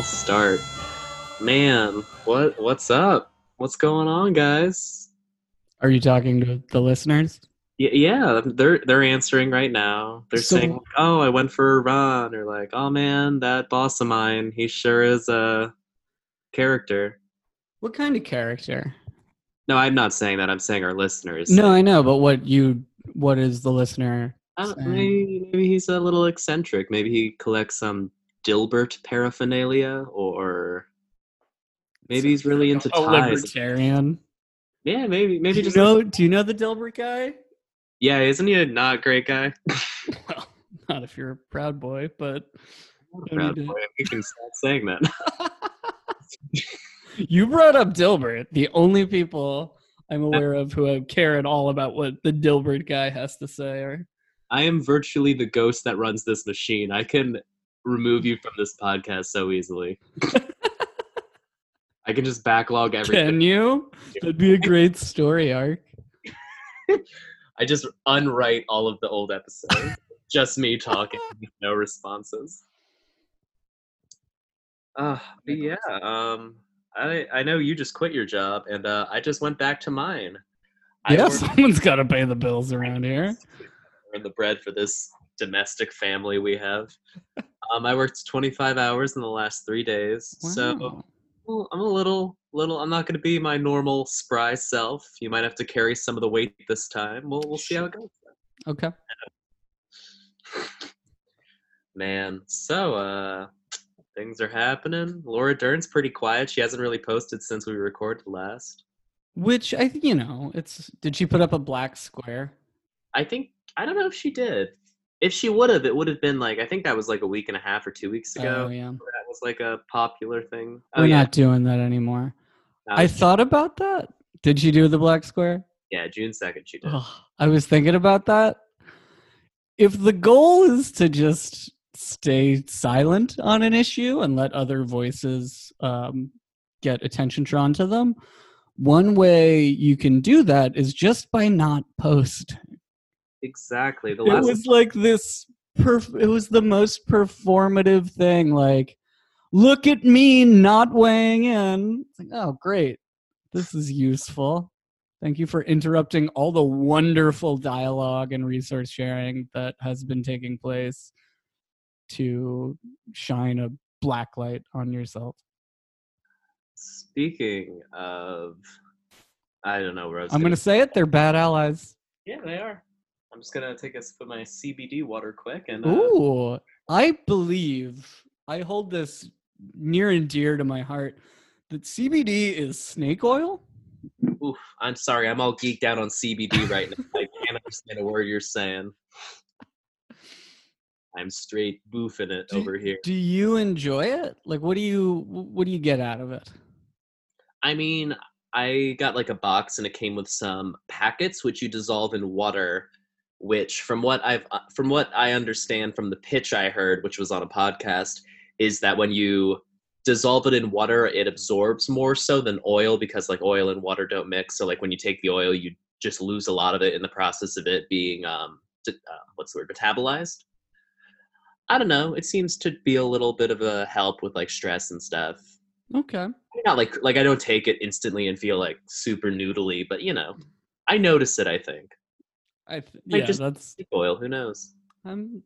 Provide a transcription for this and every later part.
False start. Man, what what's up? What's going on, guys? Are you talking to the listeners? Yeah, yeah, they're they're answering right now. They're So- saying, "Oh, I went for a run," or like, "Oh man, that boss of mine, he sure is a character." What kind of character? No, I'm not saying that. I'm saying our listeners. No, I know, but what you what is the listener? Uh, I maybe maybe he's a little eccentric. Maybe he collects some Dilbert paraphernalia, or maybe he's really into a ties. libertarian. Yeah, maybe maybe you just know? Do you know the Dilbert guy? yeah. Isn't he a not great guy? Well, not if you're a proud boy, but proud boy. We can stop saying that. you brought up Dilbert. The only people I'm aware of who care at all about what the Dilbert guy has to say are I am virtually the ghost that runs this machine. I can remove you from this podcast so easily. I can just backlog everything. Can you? That'd be a great story arc. I just unwrite all of the old episodes. just me talking, no responses. Uh, but yeah, um, I I know you just quit your job, and uh, I just went back to mine. I Yeah, work- someone's got to pay the bills around here. earn the bread for this domestic family we have. Um, I worked 25 hours in the last three days, so well, I'm a little, little. I'm not going to be my normal spry self. You might have to carry some of the weight this time. We'll, we'll see how it goes. Okay. Man, so uh, things are happening. Laura Dern's pretty quiet. She hasn't really posted since we recorded last. Which I think you know, it's did she put up a black square? I think I don't know if she did. If she would have, it would have been like I think that was like a week and a half or two weeks ago. Oh yeah. That was like a popular thing. Oh We're yeah, not doing that anymore. no, I thought about that. Did she do the black square? yeah, June second she did. Ugh, I was thinking about that. If the goal is to just stay silent on an issue and let other voices um, get attention drawn to them, one way you can do that is just by not posting. Exactly. The It was like this. Perf- it was the most performative thing. Like, look at me not weighing in. It's like, oh, great. This is useful. Thank you for interrupting all the wonderful dialogue and resource sharing that has been taking place to shine a black light on yourself. speaking of, I don't know where I'm going to say it. They're bad allies. Yeah, they are. I'm just gonna take a sip of my CBD water quick and. Uh, Ooh, I believe I hold this near and dear to my heart that CBD is snake oil. oof, I'm sorry, I'm all geeked out on CBD right now. I can't understand a word you're saying. I'm straight boofing it Do- over here. Do you enjoy it? Like, what do you what do you get out of it? I mean, I got like a box and it came with some packets which you dissolve in water, which from what I've uh, from what I understand from the pitch I heard, which was on a podcast, is that when you dissolve it in water, it absorbs more so than oil because like oil and water don't mix. So like when you take the oil, you just lose a lot of it in the process of it being um uh, what's the word metabolized. I don't know. It seems to be a little bit of a help with like stress and stuff Okay. not like like I don't take it instantly and feel like super noodly, but you know, I notice it. I think I th- yeah, just- that's oil. Who knows? um,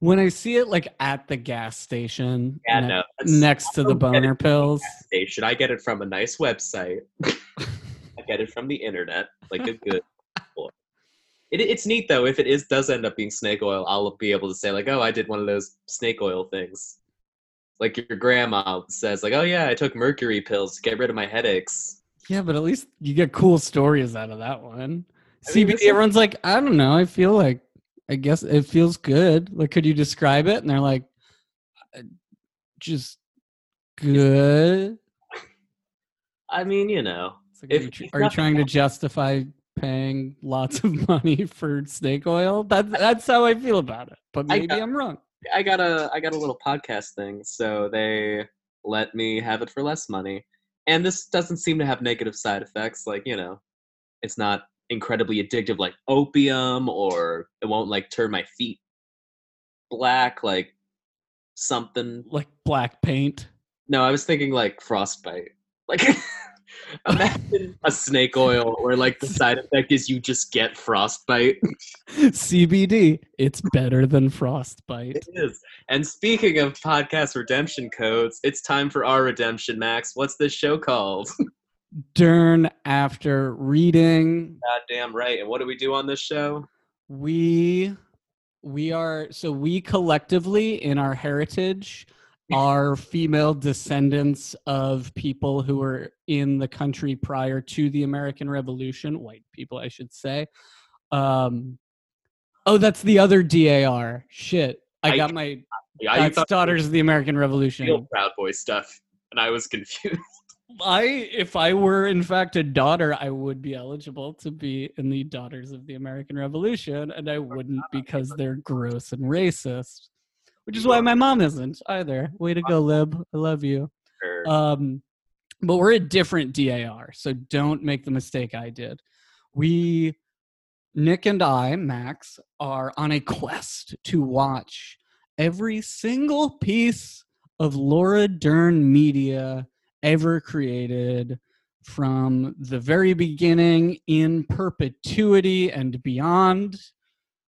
when I see it like at the gas station, Yeah, ne- no. next to the don't get it boner pills. station. I get it from a nice website. I get it from the internet, like a good. boy. It, it's neat though. If it is does end up being snake oil, I'll be able to say like, "Oh, I did one of those snake oil things." Like your grandma says, like, "Oh yeah, I took mercury pills to get rid of my headaches." Yeah, but at least you get cool stories out of that one. I mean, CBD, is- everyone's like, I don't know. I feel like, I guess it feels good. Like, could you describe it? And they're like, "Uh, just good. I mean, you know, It's like, If- are you, tr- are you trying to justify paying lots of money for snake oil? That's that's how I feel about it. But maybe got- I'm wrong. I got a I got a little podcast thing, so they let me have it for less money. And this doesn't seem to have negative side effects. Like you know, it's not incredibly addictive like opium, or it won't like turn my feet black like something. Like black paint. No, I was thinking like frostbite. Like imagine a snake oil where like the side effect is you just get frostbite. CBD. It's better than frostbite. It is. And speaking of podcast redemption codes, it's time for our redemption, Max. What's this show called? Dern after reading. Goddamn right. And what do we do on this show? We we are so we collectively in our heritage are female descendants of people who were in the country prior to the American Revolution, white people, I should say. Um, oh, that's the other DAR. Shit, I, I- got my Yeah, I that's Daughters of the American Revolution. Proud Boy stuff, and I was confused. I, if I were in fact a daughter, I would be eligible to be in the Daughters of the American Revolution, and I wouldn't because they're gross and racist. Which is why my mom isn't either. Way to go, Lib. I love you. Um, but we're a different DAR, so don't make the mistake I did. We, Nick and I, Max, are on a quest to watch every single piece of Laura Dern media ever created from the very beginning in perpetuity and beyond.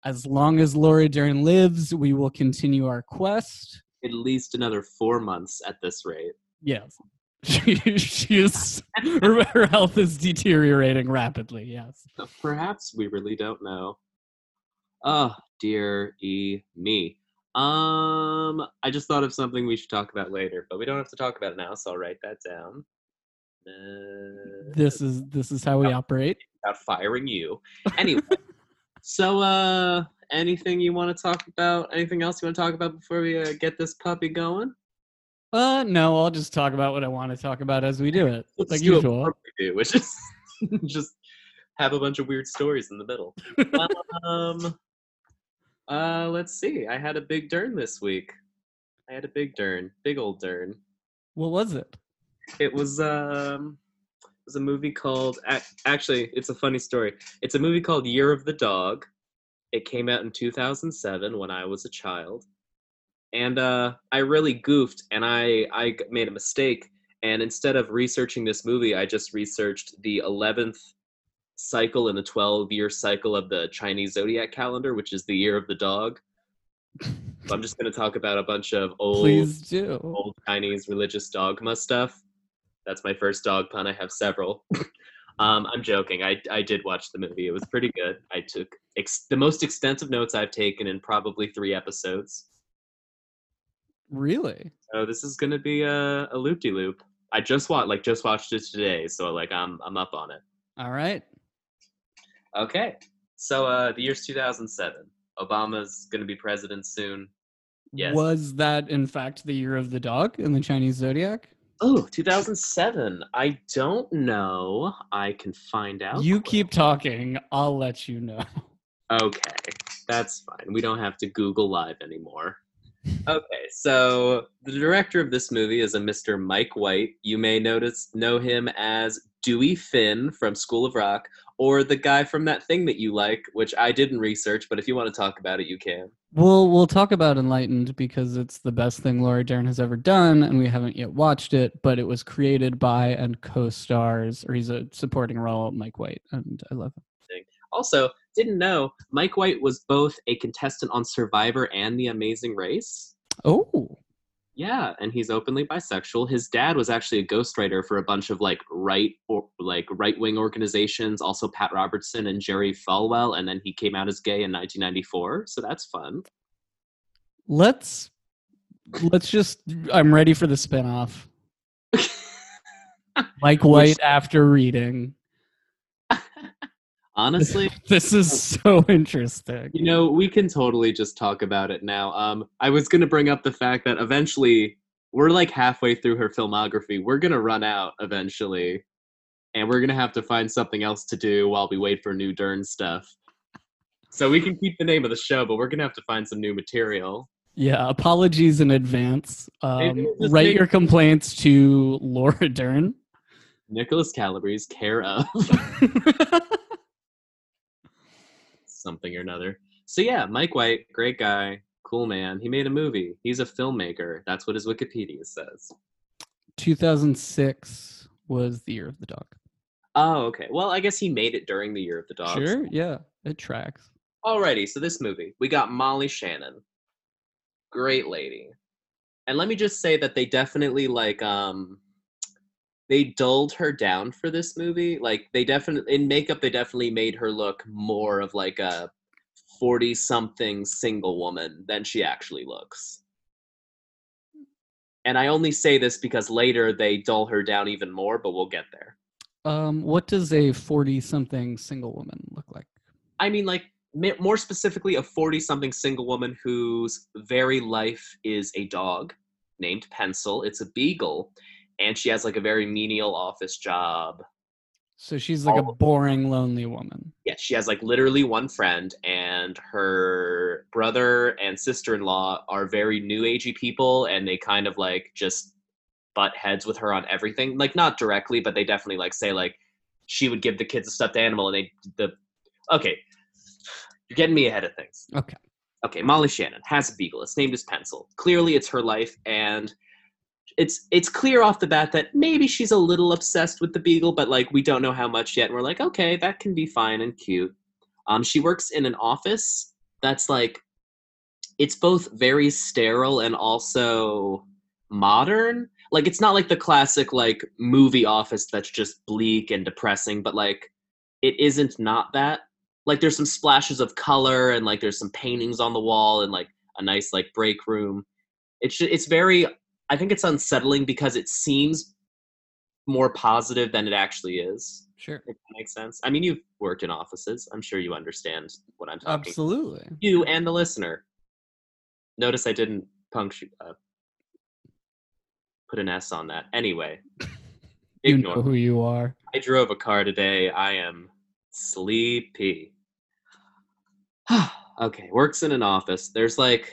As long as Laura Dern lives, we will continue our quest. at least another four months at this rate. Yes. She, she is, her, her health is deteriorating rapidly. Yes. Perhaps we really don't know. Oh, dear e me. Um, I just thought of something we should talk about later, but we don't have to talk about it now, so I'll write that down. Uh, This is this is how we operate. about firing you. Anyway, so uh, anything you want to talk about? Anything else you want to talk about before we uh, get this puppy going? Uh, no, I'll just talk about what I want to talk about as we do it, Let's like do what we usual. do, which is just have a bunch of weird stories in the middle. um, uh, let's see. I had a big dern this week. I had a big dern, big old dern. What was it? It was um, it was a movie called. Actually, it's a funny story. It's a movie called Year of the Dog. It came out in 2007 when I was a child, and uh, I really goofed and I I made a mistake. And instead of researching this movie, I just researched the 11th cycle in the 12 year cycle of the Chinese zodiac calendar, which is the Year of the Dog. So I'm just going to talk about a bunch of old old Chinese religious dogma stuff. That's my first dog pun. I have several. um, I'm joking. I, I did watch the movie. It was pretty good. I took ex- the most extensive notes I've taken in probably three episodes. Really? So this is gonna be a, a loop de loop. I just watched like just watched it today, so like I'm I'm up on it. All right. Okay. So uh, the year's 2007. Obama's gonna be president soon. Yes. Was that in fact the year of the dog in the Chinese zodiac? Oh, 2007. I don't know. I can find out. You quick. keep talking. I'll let you know. Okay, that's fine. We don't have to Google Live anymore. Okay, so the director of this movie is a Mr. Mike White. You may notice know him as Dewey Finn from School of Rock, or the guy from that thing that you like, which I didn't research, but if you want to talk about it, you can. We'll we'll talk about Enlightened because it's the best thing Laura Dern has ever done, and we haven't yet watched it. But it was created by and co-stars, or he's a supporting role, Mike White, and I love him. Also, didn't know Mike White was both a contestant on Survivor and The Amazing Race. Oh, Yeah, and he's openly bisexual. His dad was actually a ghostwriter for a bunch of like right or like right wing organizations, also Pat Robertson and Jerry Falwell, and then he came out as gay in 1994. So that's fun. let's let's just. I'm ready for the spinoff. Mike White after reading. Honestly, This is so interesting. you know, we can totally just talk about it now. Um, I was gonna bring up the fact that eventually we're like halfway through her filmography. We're gonna run out eventually, and we're gonna have to find something else to do while we wait for new Dern stuff. So we can keep the name of the show, but we're gonna have to find some new material. Yeah, apologies in advance. Um, write your complaints to Laura Dern. Nicholas Calabrese, care of something or another. So yeah, Mike White, great guy. Cool man. He made a movie. He's a filmmaker. That's what his Wikipedia says. 2006 was the year of the dog. Oh, okay. Well, I guess he made it during the year of the dog. Sure, yeah, it tracks. Alrighty, so this movie, we got Molly Shannon. Great lady. And let me just say that they definitely like um they dulled her down for this movie. Like they definitely in makeup they definitely made her look more of like a 40 something single woman than she actually looks. And I only say this because later they dull her down even more, but we'll get there. Um, what does a 40 something single woman look like? I mean, like more specifically, a 40 something single woman whose very life is a dog named Pencil. It's a beagle, and she has like a very menial office job. So she's like a All- boring, lonely woman. Yeah, she has like literally one friend, and her brother and sister in law are very new agey people, and they kind of like just butt heads with her on everything. Like not directly, but they definitely like say like she would give the kids a stuffed animal, and they the okay. You're getting me ahead of things. Okay. okay, Molly Shannon has a beagle. It's named as Pencil. Clearly, it's her life, and it's it's clear off the bat that maybe she's a little obsessed with the beagle, but like we don't know how much yet. And we're like, okay, that can be fine and cute. Um, she works in an office that's like it's both very sterile and also modern. Like it's not like the classic like movie office that's just bleak and depressing, but like it isn't not that. Like there's some splashes of color and like there's some paintings on the wall and like a nice like break room. It's it's very I think it's unsettling because it seems more positive than it actually is. Sure. If that makes sense. I mean, you've worked in offices. I'm sure you understand what I'm talking. About. Absolutely. You and the listener. Notice I didn't punctuate. Uh, put an S on that. Anyway, You know who you are. I drove a car today. I am sleepy. okay, works in an office. There's like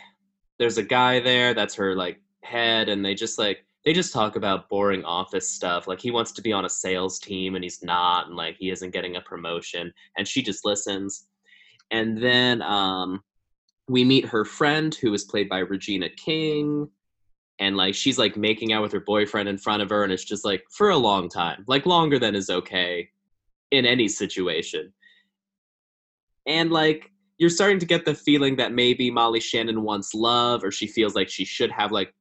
there's a guy there that's her like head and they just like they just talk about boring office stuff. Like he wants to be on a sales team and he's not and like he isn't getting a promotion and she just listens. And then um we meet her friend who is played by Regina King and like she's like making out with her boyfriend in front of her and it's just like for a long time like longer than is okay in any situation and like you're starting to get the feeling that maybe molly shannon wants love or she feels like she should have like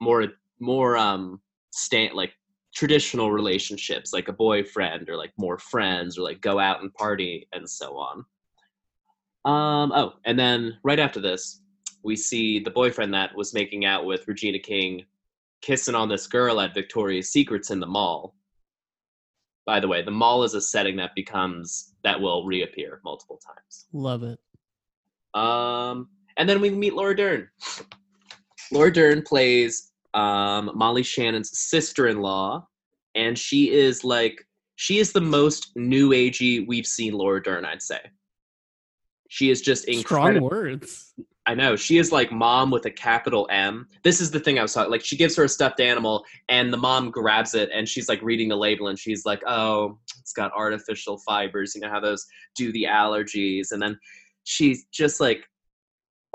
more more um stand like traditional relationships like a boyfriend or like more friends or like go out and party and so on um oh and then right after this we see the boyfriend that was making out with Regina King kissing on this girl at Victoria's Secrets in the mall. By the way, the mall is a setting that becomes that will reappear multiple times. Love it. Um, and then we meet Laura Dern. Laura Dern plays um, Molly Shannon's sister-in-law, and she is like she is the most new agey we've seen Laura Dern. I'd say she is just incredible. Strong words. I know she is like mom with a capital M. This is the thing I was talking. Like she gives her a stuffed animal, and the mom grabs it, and she's like reading the label, and she's like, "Oh, it's got artificial fibers. You know how those do the allergies." And then she's just like,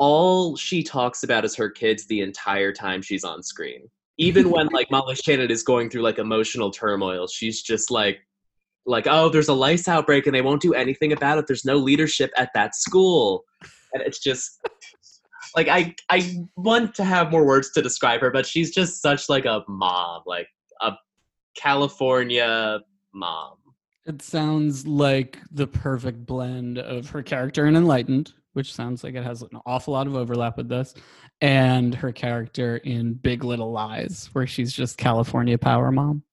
all she talks about is her kids the entire time she's on screen. Even when like Molly Shannon is going through like emotional turmoil, she's just like, like, "Oh, there's a lice outbreak, and they won't do anything about it. There's no leadership at that school." And it's just like I I want to have more words to describe her, but she's just such like a mom, like a California mom. It sounds like the perfect blend of her character in Enlightened, which sounds like it has an awful lot of overlap with this, and her character in Big Little Lies, where she's just California power mom.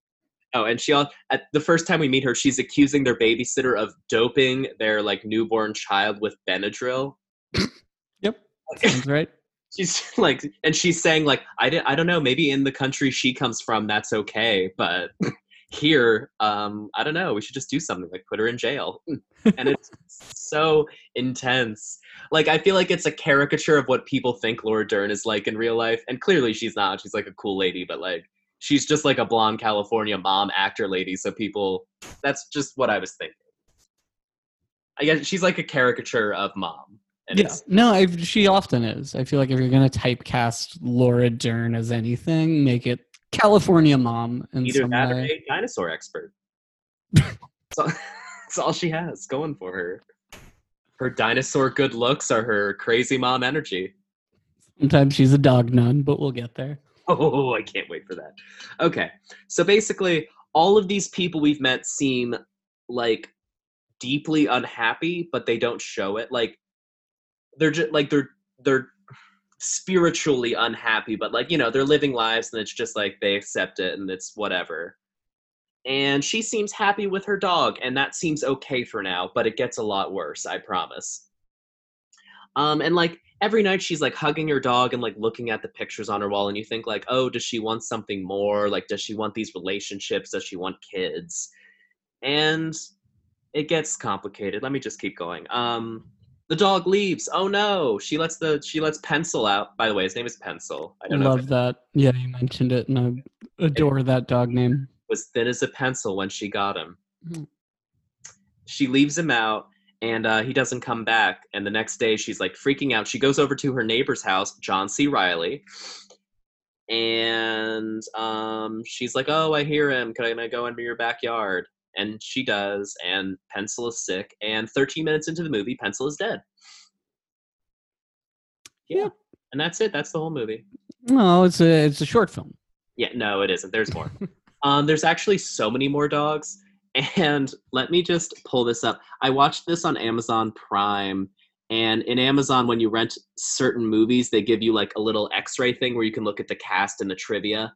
Oh, and she all at the first time we meet her, she's accusing their babysitter of doping their like newborn child with Benadryl. Yep. Sounds right. She's like, and she's saying like, I didn't, I don't know, maybe in the country she comes from, that's okay, but here, um, I don't know, we should just do something like put her in jail. and it's so intense. Like, I feel like it's a caricature of what people think Laura Dern is like in real life, and clearly she's not. She's like a cool lady, but like, she's just like a blonde California mom actor lady. So people, that's just what I was thinking. I guess she's like a caricature of mom And yeah, no, I, she often is. I feel like if you're gonna typecast Laura Dern as anything, make it California mom in either some that or a dinosaur expert. all, that's all she has going for her. Her dinosaur good looks are her crazy mom energy. Sometimes she's a dog nun, but we'll get there. Oh, I can't wait for that. Okay, so basically, all of these people we've met seem like deeply unhappy, but they don't show it. Like they're just like they're they're spiritually unhappy, but like you know they're living lives, and it's just like they accept it, and it's whatever. And she seems happy with her dog, and that seems okay for now, but it gets a lot worse, I promise. Um, and like every night she's like hugging her dog and like looking at the pictures on her wall and you think like oh does she want something more? Like does she want these relationships? Does she want kids? And it gets complicated. Let me just keep going. Um the dog leaves. Oh no. She lets the she lets pencil out. By the way his name is pencil. I love it that. Yeah, you mentioned it, and I adore that dog name. was thin as a pencil when she got him. Hmm. she leaves him out and uh, he doesn't come back. And the next day she's like freaking out. She goes over to her neighbor's house john c. Reilly and um, she's like oh i hear him. Can i go into your backyard and she does and pencil is sick and 13 minutes into the movie pencil is dead yeah Yeah. and that's it that's the whole movie No, it's a it's a short film. yeah, no, it isn't. There's more. um, there's actually so many more dogs. And let me just pull this up. I watched this on Amazon Prime. And in Amazon, when you rent certain movies, they give you like a little x ray thing where you can look at the cast and the trivia.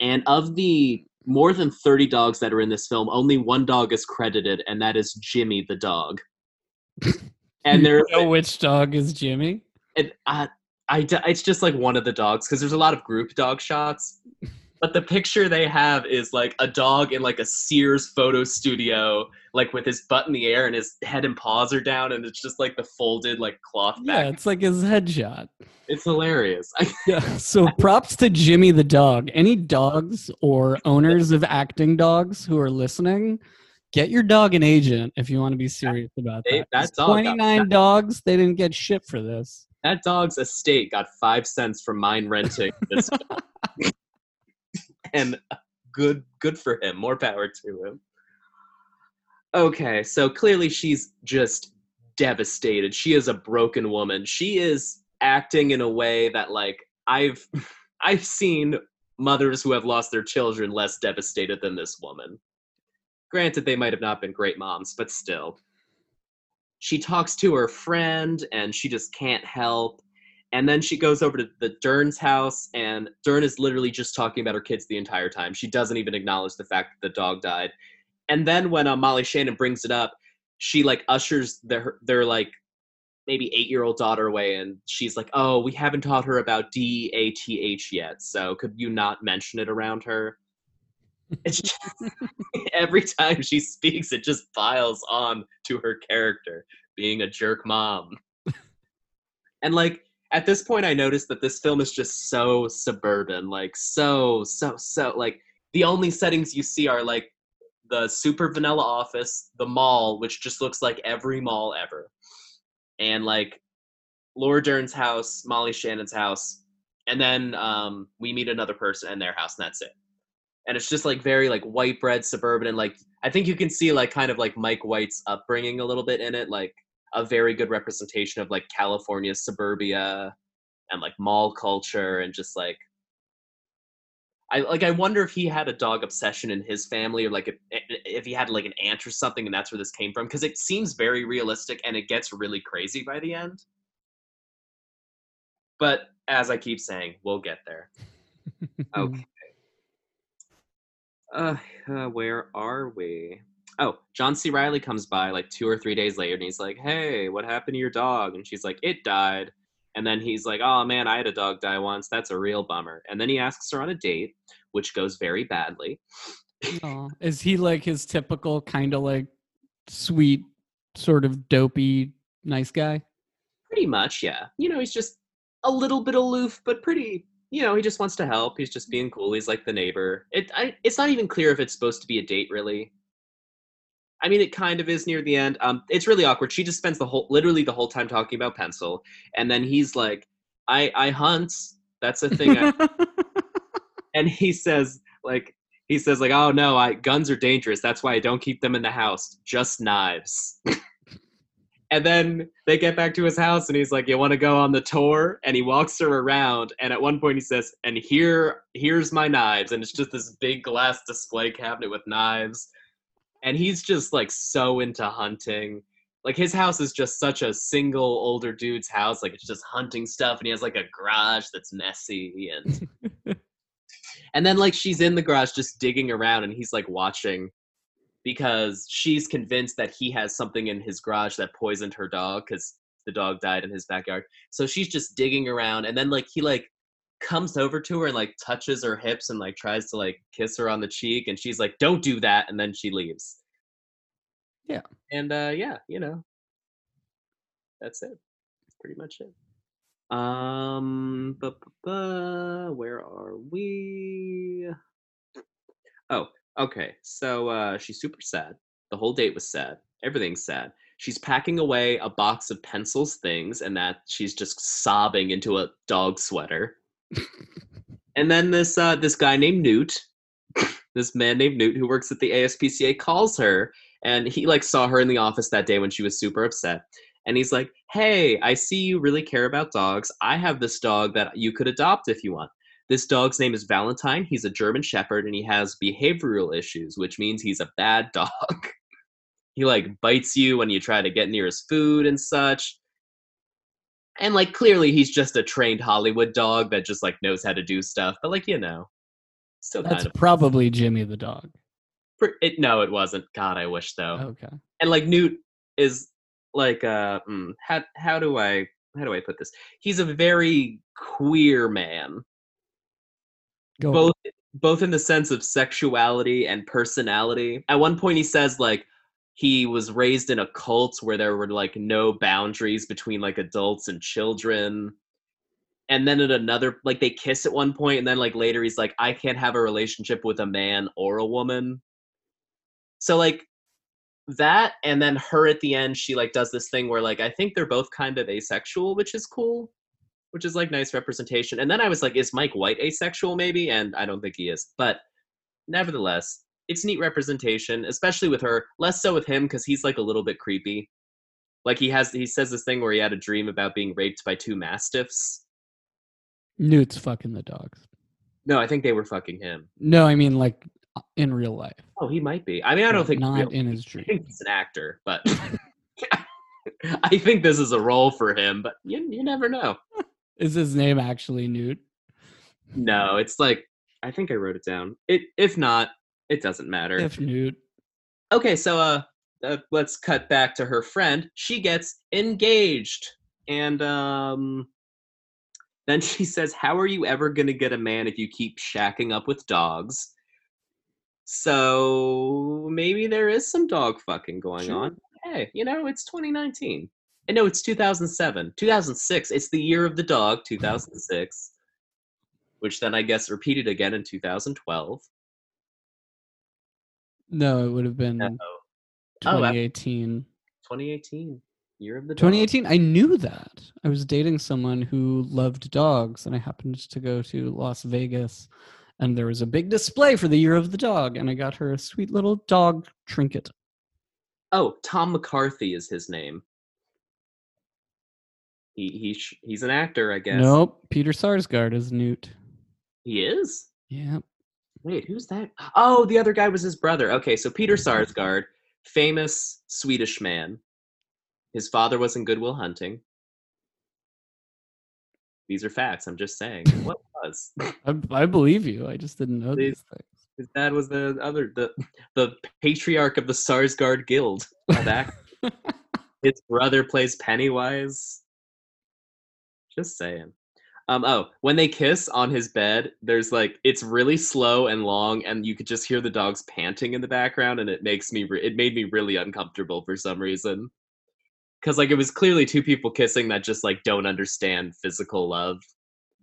And of the more than 30 dogs that are in this film, only one dog is credited, and that is Jimmy the dog. and there, You know which dog is Jimmy? and I, I, d- it's just like one of the dogs because there's a lot of group dog shots. But the picture they have is like a dog in like a Sears photo studio, like with his butt in the air and his head and paws are down, and it's just like the folded like cloth Yeah, back. it's like his headshot. It's hilarious. Yeah. So props to Jimmy the dog. Any dogs or owners of acting dogs who are listening, get your dog an agent if you want to be serious about that. that dog got- 29 dogs, they didn't get shit for this. that dog's estate got five cents from mine renting this and good good for him more power to him. Okay so clearly she's just devastated. She is a broken woman. She is acting in a way that like i've i've seen mothers who have lost their children less devastated than this woman. Granted they might have not been great moms but still. She talks to her friend and she just can't help and then she goes over to the Dern's house, and Dern is literally just talking about her kids the entire time. She doesn't even acknowledge the fact that the dog died. And then when uh, Molly Shannon brings it up, she like ushers their their like maybe eight year old daughter away, and she's like, "Oh, we haven't taught her about D A T H yet, so could you not mention it around her?" It's just, every time she speaks, it just piles on to her character being a jerk mom. And like at this point I noticed that this film is just so suburban, like so so so like the only settings you see are like the super vanilla office, the mall, which just looks like every mall ever. And like Laura Dern's house, Molly Shannon's house, and then um, we meet another person in their house, and that's it. And it's just like very like white bread suburban, and like I think you can see like kind of like Mike White's upbringing a little bit in it, like a very good representation of like California suburbia and like mall culture and just like I like I wonder if he had a dog obsession in his family or like if, if he had like an aunt or something and that's where this came from because it seems very realistic and it gets really crazy by the end. But as I keep saying, we'll get there. Okay. Uh, uh, where are we? Oh, John C. Reilly comes by like two or three days later and he's like, Hey, what happened to your dog? And she's like, It died. And then he's like, Oh man, I had a dog die once. That's a real bummer. And then he asks her on a date, which goes very badly. Aw. Is he like his typical kind of like sweet, sort of dopey, nice guy? Pretty much, yeah. You know, he's just a little bit aloof, but pretty. You know, he just wants to help. He's just being cool. He's like the neighbor. It. I, it's not even clear if it's supposed to be a date, really. I mean, it kind of is near the end. Um, it's really awkward. She just spends the whole, literally the whole time talking about pencil, and then he's like, "I I hunt. That's a thing." I, and he says like he says like, "Oh no, I guns are dangerous. That's why I don't keep them in the house. Just knives." and then they get back to his house, and he's like, "You want to go on the tour?" And he walks her around, and at one point he says, "And here, here's my knives," and it's just this big glass display cabinet with knives and he's just like so into hunting. Like his house is just such a single older dude's house like it's just hunting stuff and he has like a garage that's messy and and then like she's in the garage just digging around and he's like watching because she's convinced that he has something in his garage that poisoned her dog because the dog died in his backyard. So she's just digging around and then like he like comes over to her and like touches her hips and like tries to like kiss her on the cheek and she's like don't do that and then she leaves. Yeah. and uh yeah you know. That's it. That's pretty much it. Um bu- bu- bu- where are we? Oh okay so uh she's super sad. The whole date was sad. Everything's sad. She's packing away a box of pencils things and that she's just sobbing into a dog sweater and then this uh, this guy named Newt, this man named Newt who works at the ASPCA calls her, and he like saw her in the office that day when she was super upset, and he's like, "Hey, I see you really care about dogs. I have this dog that you could adopt if you want." This dog's name is Valentine. He's a German Shepherd, and he has behavioral issues, which means he's a bad dog. he like bites you when you try to get near his food and such and like clearly he's just a trained Hollywood dog that just like knows how to do stuff. But like you know, still That's kind of probably Jimmy the dog. it. No, it wasn't. God, I wish though. Okay. And like Newt is like uh, mm, how how do I how do I put this? He's a very queer man, Go. both both in the sense of sexuality and personality. At one point, he says like he was raised in a cult where there were like no boundaries between like adults and children. And then at another like they kiss at one point and then like later he's like i can't have a relationship with a man or a woman. So like that and then her at the end she like does this thing where like i think they're both kind of asexual which is cool which is like nice representation. And then i was like is mike white asexual maybe? And i don't think he is but nevertheless it's neat representation especially with her less so with him because he's like a little bit creepy like he has he says this thing where he had a dream about being raped by two mastiffs Newt's fucking the dogs. no i think they were fucking him No, I mean like uh, in real life. oh he might be i mean i don't but think not real- in his I dream. think he's an actor, but I think this is a role for him. But you, you never know. Is his name actually Newt? No, it's like I think I wrote it down. It if not, it doesn't matter. If Newt. okay, so uh, uh, let's cut back to her friend. She gets engaged, and um, then she says, "How are you ever gonna get a man if you keep shacking up with dogs?" So maybe there is some dog fucking going Sure. on. Hey, you know, it's 2019. And no, it's 2007. 2006. It's the year of the dog, 2006. Which then I guess repeated again in 2012. No, it would have been No. Oh, that- 2018. 2018. Year of the dog. 2018. I knew that. I was dating someone who loved dogs, and I happened to go to Las Vegas, and there was a big display for the Year of the Dog, and I got her a sweet little dog trinket. Oh, Tom McCarthy is his name. He he sh- he's an actor, I guess. Nope, Peter Sarsgaard is Newt. He is. Yeah. Wait, who's that? Oh, the other guy was his brother. Okay, so Peter mm-hmm. Sarsgaard, famous Swedish man. His father was in Good Will Hunting. These are facts. I'm just saying. What was? I, I believe you. I just didn't know these things. His dad was the other the the patriarch of the Sarsgaard Guild actors. His brother plays Pennywise. Just saying. Um, oh, when they kiss on his bed, there's like it's really slow and long, and you could just hear the dogs panting in the background, and it makes me re- it made me really uncomfortable for some reason. Cause like it was clearly two people kissing that just like don't understand physical love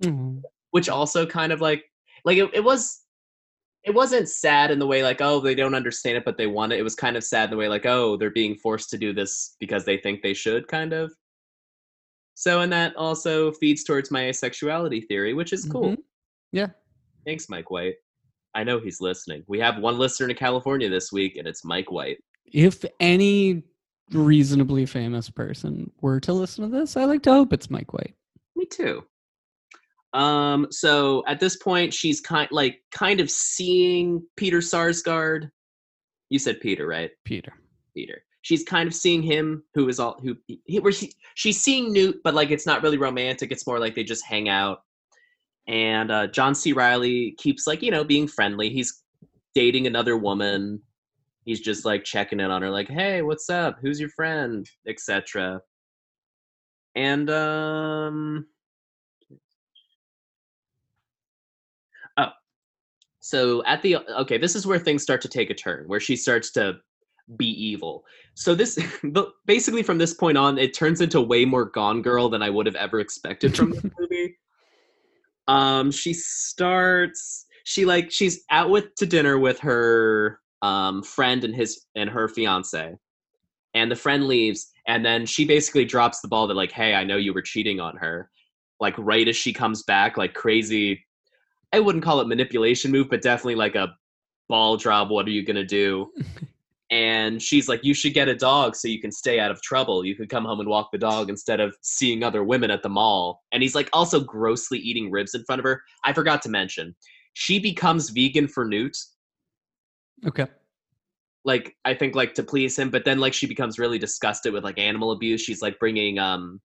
Mhm. which also kind of like like it, it was it wasn't sad in the way like oh they don't understand it but they want it. It was kind of sad in the way like oh they're being forced to do this because they think they should kind of. So and that also feeds towards my asexuality theory, which is cool. Mhm. Yeah. Thanks, Mike White. I know he's listening. We have one listener in California this week, and it's Mike White. If any reasonably famous person were to listen to this, I like to hope it's Mike White. Me too. Um, so at this point, she's kind like kind of seeing Peter Sarsgaard. You said Peter, right? Peter. Peter. She's kind of seeing him, who is all who he, where she she's seeing Newt, but like it's not really romantic. It's more like they just hang out. And uh, John C. Reilly keeps like you know being friendly. He's dating another woman. He's just like checking in on her, like, "Hey, what's up? Who's your friend?" etc. And um, oh, so at the okay, this is where things start to take a turn, where she starts to be evil. So this, basically from this point on, it turns into way more Gone Girl than I would have ever expected from this movie. Um, she starts. She like she's out with to dinner with her um friend and his and her fiance, and the friend leaves, and then she basically drops the ball that like, hey, I know you were cheating on her. Like right as she comes back, like crazy. I wouldn't call it manipulation move, but definitely like a ball drop. What are you gonna do? and she's like you should get a dog so you can stay out of trouble. You could come home and walk the dog instead of seeing other women at the mall. And he's like also grossly eating ribs in front of her. I forgot to mention she becomes vegan for newt Okay. like i think like to please him but then like she becomes really disgusted with like animal abuse. She's like bringing um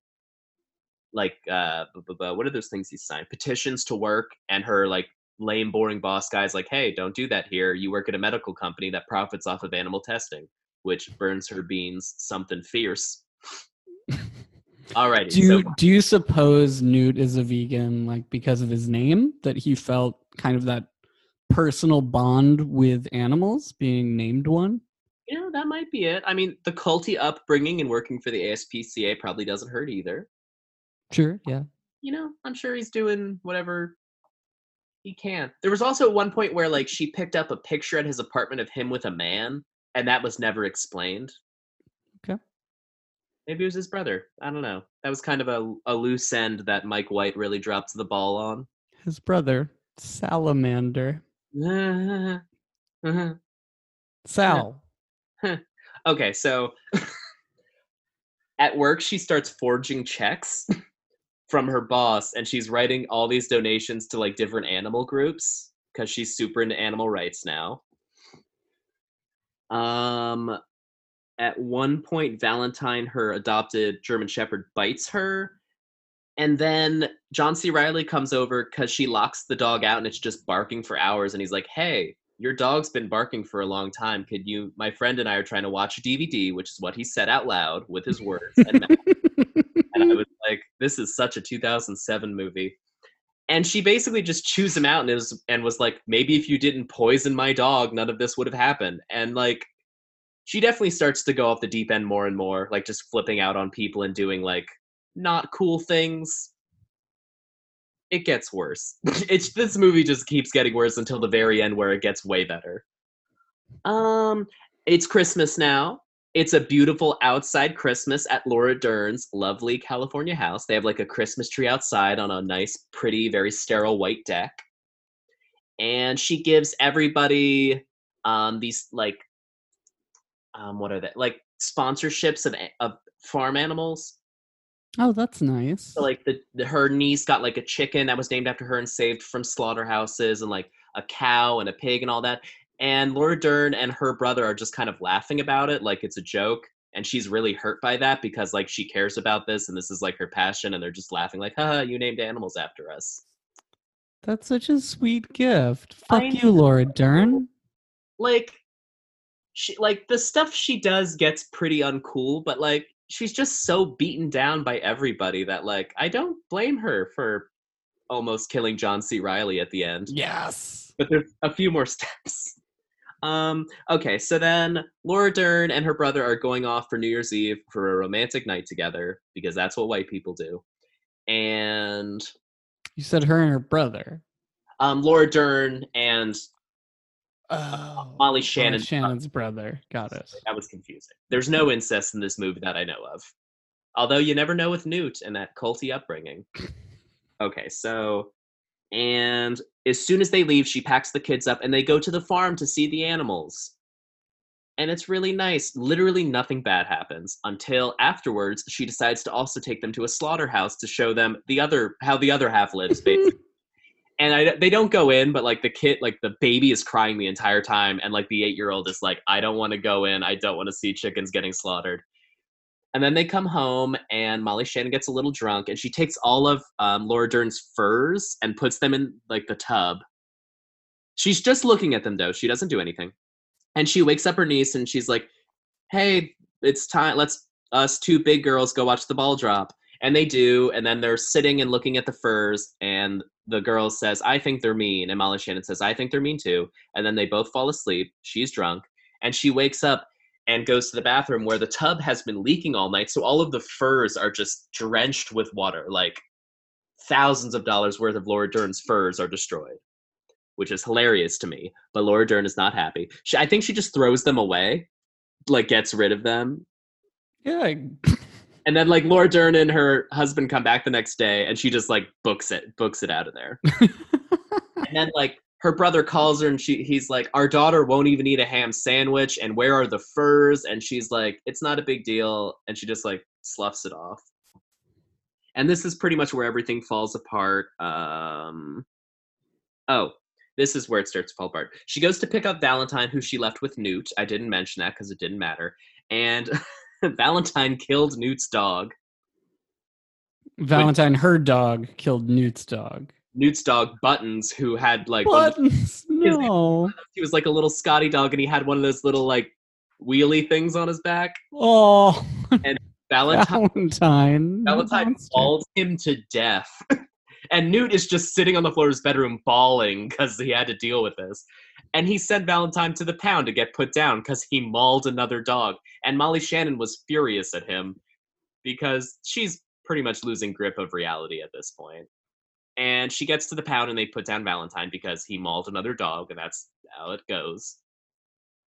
like uh what are those things he signed? Petitions to work and her like lame boring boss guy's like hey don't do that here. You work at a medical company that profits off of animal testing which burns her beans something fierce. Alrighty Do you so do you suppose Newt is a vegan like because of his name? That he felt kind of that personal bond with animals being named one? you know that might be it. I mean the culty upbringing and working for the aspca probably doesn't hurt either. Sure, yeah. you know, I'm sure he's doing whatever he can. There was also one point where like she picked up a picture at his apartment of him with a man, and that was never explained. Okay. Maybe it was his brother. I don't know. That was kind of a, a loose end that Mike White really drops the ball on. His brother, Salamander. Sal. okay, so at work she starts forging checks from her boss and she's writing all these donations to like different animal groups because she's super into animal rights now. Um at one point Valentine, her adopted German Shepherd, bites her. And then John C. Reilly comes over because she locks the dog out and it's just barking for hours. And he's like, Hey, your dog's been barking for a long time. Could you, my friend and I are trying to watch a DVD, which is what he said out loud with his words. And, and I was like, This is such a 2007 movie. And she basically just chews him out and, is, and was like, Maybe if you didn't poison my dog, none of this would have happened. And like, she definitely starts to go off the deep end more and more, like just flipping out on people and doing like not cool things. It gets worse. it's this movie just keeps getting worse until the very end where it gets way better. Um it's Christmas now. It's a beautiful outside Christmas at Laura Dern's lovely California house. They have like a Christmas tree outside on a nice, pretty, very sterile white deck. And she gives everybody um these like um what are they like sponsorships of of farm animals Oh, that's nice. so like the, the her niece got like a chicken that was named after her and saved from slaughterhouses and like a cow and a pig and all that and laura dern and her brother are just kind of laughing about it like it's a joke and she's really hurt by that because like she cares about this and this is like her passion and they're just laughing like haha you named animals after us That's such a sweet gift. Fuck I you, Laura Dern. like she like the stuff she does gets pretty uncool but like she's just so beaten down by everybody that like i don't blame her for almost killing john c reilly at the end Yes. but there's a few more steps um okay so then laura dern and her brother are going off for new year's eve for a romantic night together because that's what white people do and You said her and her brother. um, Laura Dern and Oh, Molly Shannon. Shannon's brother. Got it. That was confusing. There's no incest in this movie that I know of. Although you never know with Newt and that culty upbringing. Okay, so and as soon as they leave, she packs the kids up and they go to the farm to see the animals. And it's really nice. Literally nothing bad happens until afterwards she decides to also take them to a slaughterhouse to show them the other how the other half lives basically. and I, they don't go in, but like the kid, like the baby is crying the entire time, and like the eight year old is like, I don't want to go in. I don't want to see chickens getting slaughtered. And then they come home, and Molly Shannon gets a little drunk, and she takes all of um, Laura Dern's furs and puts them in like the tub. She's just looking at them though; she doesn't do anything. And she wakes up her niece, and she's like, "Hey, it's time. Let's us two big girls go watch the ball drop." And they do, and then they're sitting and looking at the furs, and the girl says, I think they're mean. And Molly Shannon says, I think they're mean too. And then they both fall asleep. She's drunk. And she wakes up and goes to the bathroom where the tub has been leaking all night. So all of the furs are just drenched with water. Like thousands of dollars worth of Laura Dern's furs are destroyed, which is hilarious to me. But Laura Dern is not happy. She, I think she just throws them away, like gets rid of them. Yeah. I- And then like Laura Dern and her husband come back the next day and she just like books it, books it out of there. and then like her brother calls her and she he's like, Our daughter won't even eat a ham sandwich and where are the furs? And she's like, It's not a big deal. And she just like sloughs it off. And this is pretty much where everything falls apart. Um Oh, this is where it starts to fall apart. She goes to pick up Valentine, who she left with Newt. I didn't mention that because it didn't matter. And Valentine killed Newt's dog. Valentine, her dog, killed Newt's dog. Newt's dog Buttons, who had like one of Buttons, no. he was like a little Scotty dog, and he had one of those little like wheelie things on his back. Oh, Valentine Valentine. Valentine monster. mauled him to death, and Newt is just sitting on the floor of his bedroom bawling because he had to deal with this. And he sent Valentine to the pound to get put down because he mauled another dog. And Molly Shannon was furious at him because she's pretty much losing grip of reality at this point. And she gets to the pound and they put down Valentine because he mauled another dog, and that's how it goes.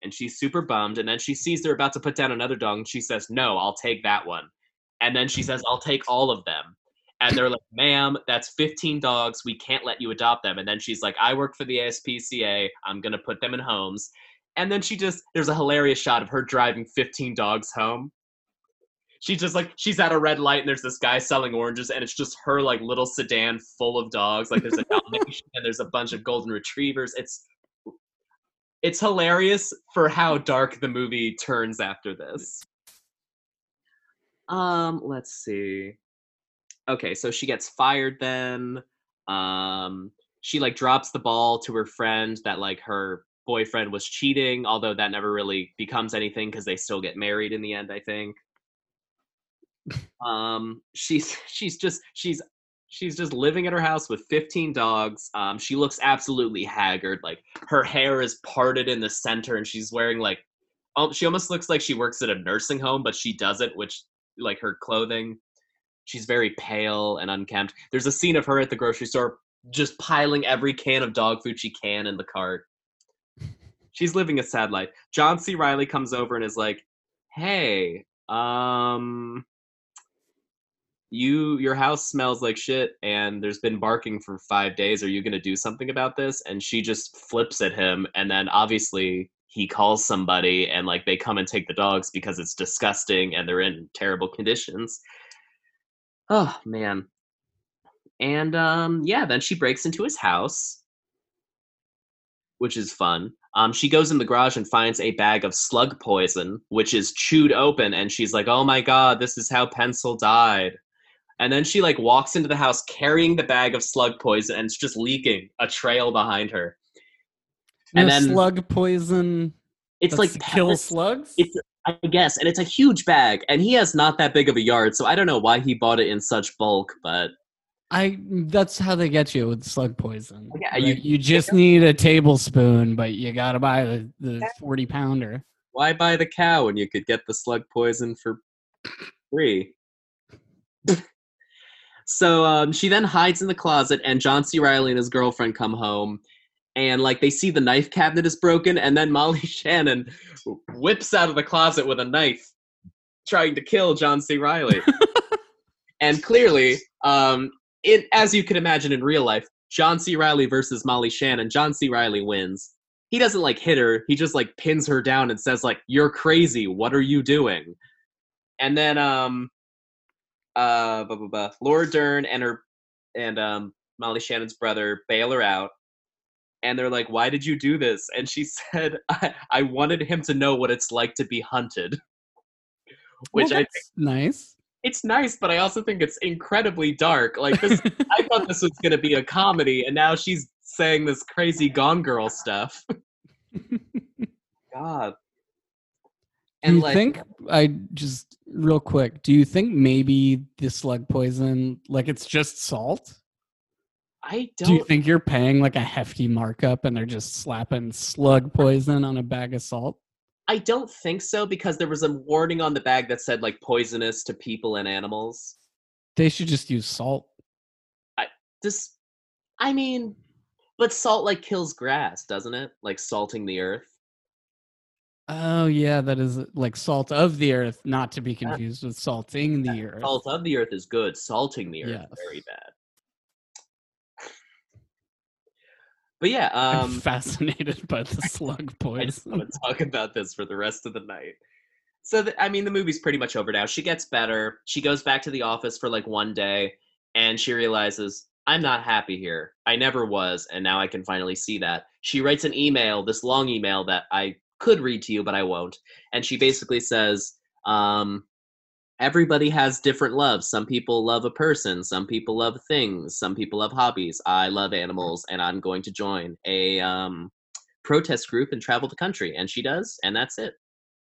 And she's super bummed. And then she sees they're about to put down another dog, and she says, No, I'll take that one. And then she says, I'll take all of them. And they're like, Ma'am, that's 15 dogs. We can't let you adopt them. And then she's like, I work for the ASPCA. I'm going to put them in homes. And then she just, there's a hilarious shot of her driving 15 dogs home she's just like she's at a red light and there's this guy selling oranges and it's just her like little sedan full of dogs. Like there's a dalmatian and there's a bunch of golden retrievers. It's it's hilarious for how dark the movie turns after this. Um let's see. Okay so she gets fired then. Um she like drops the ball to her friend that like her boyfriend was cheating although that never really becomes anything because they still get married in the end i think um she's she's just she's she's just living at her house with 15 dogs. Um she looks absolutely haggard like her hair is parted in the center and she's wearing like oh she almost looks like she works at a nursing home but she doesn't which like her clothing she's very pale and unkempt. There's a scene of her at the grocery store just piling every can of dog food she can in the cart. She's living a sad life. John c. Reilly comes over and is like hey um you your house smells like shit and there's been barking for five days. Are you going to do something about this? And she just flips at him and then obviously he calls somebody and like they come and take the dogs because it's disgusting and they're in terrible conditions. Oh man. And um yeah then she breaks into his house which is fun. Um, she goes in the garage and finds a bag of slug poison, which is chewed open, and she's like, "Oh my god, this is how Pencil died." And then she like walks into the house carrying the bag of slug poison, and it's just leaking a trail behind her. No and then- slug poison. It's like to kill pellets- slugs. It's I guess, and it's a huge bag, and he has not that big of a yard, so I don't know why he bought it in such bulk, but I. That's how they get you with slug poison. Yeah, Like, you- you just need a tablespoon, but you gotta buy the, the forty pounder. why buy the cow when you could get the slug poison for free? so um, she then hides in the closet, and John C. Reilly and his girlfriend come home, and like they see the knife cabinet is broken, and then Molly Shannon whips out of the closet with a knife, trying to kill John C. Reilly. and clearly, um, it as you can imagine in real life, John C. Reilly versus Molly Shannon. John C. Reilly wins. He doesn't like hit her. He just like pins her down and says like, "You're crazy. What are you doing?" And then um, uh, blah, blah, blah. Laura Dern and her and um Molly Shannon's brother bail her out. And they're like, "Why did you do this?" And she said, "I, I wanted him to know what it's like to be hunted." Which well, I that's nice. it's nice, but I also think it's incredibly dark. Like this, I thought this was gonna be a comedy, and now she's saying this crazy Gone Girl stuff. God. Do you think I just real quick? Do you think maybe the slug poison, like it's just salt? I don't. Do you think you're paying like a hefty markup and they're just slapping slug poison on a bag of salt? I don't think so because there was a warning on the bag that said like poisonous to people and animals. They should just use salt. I this, I mean, but salt like kills grass, doesn't it? Like salting the earth. Oh yeah, that is like salt of the earth, not to be confused with salting the earth. Salt of the earth is good. Salting the earth Yes. very bad. But yeah, um, I'm fascinated by the slug boys. I just poison. want to talk about this for the rest of the night. So, the, I mean, the movie's pretty much over now. She gets better. She goes back to the office for like one day, and she realizes, I'm not happy here. I never was, and now I can finally see that. She writes an email, this long email that I could read to you, but I won't. And she basically says, um, Everybody has different loves. Some people love a person, some people love things, some people love hobbies. I love animals, and I'm going to join a um, protest group and travel the country and she does and that's it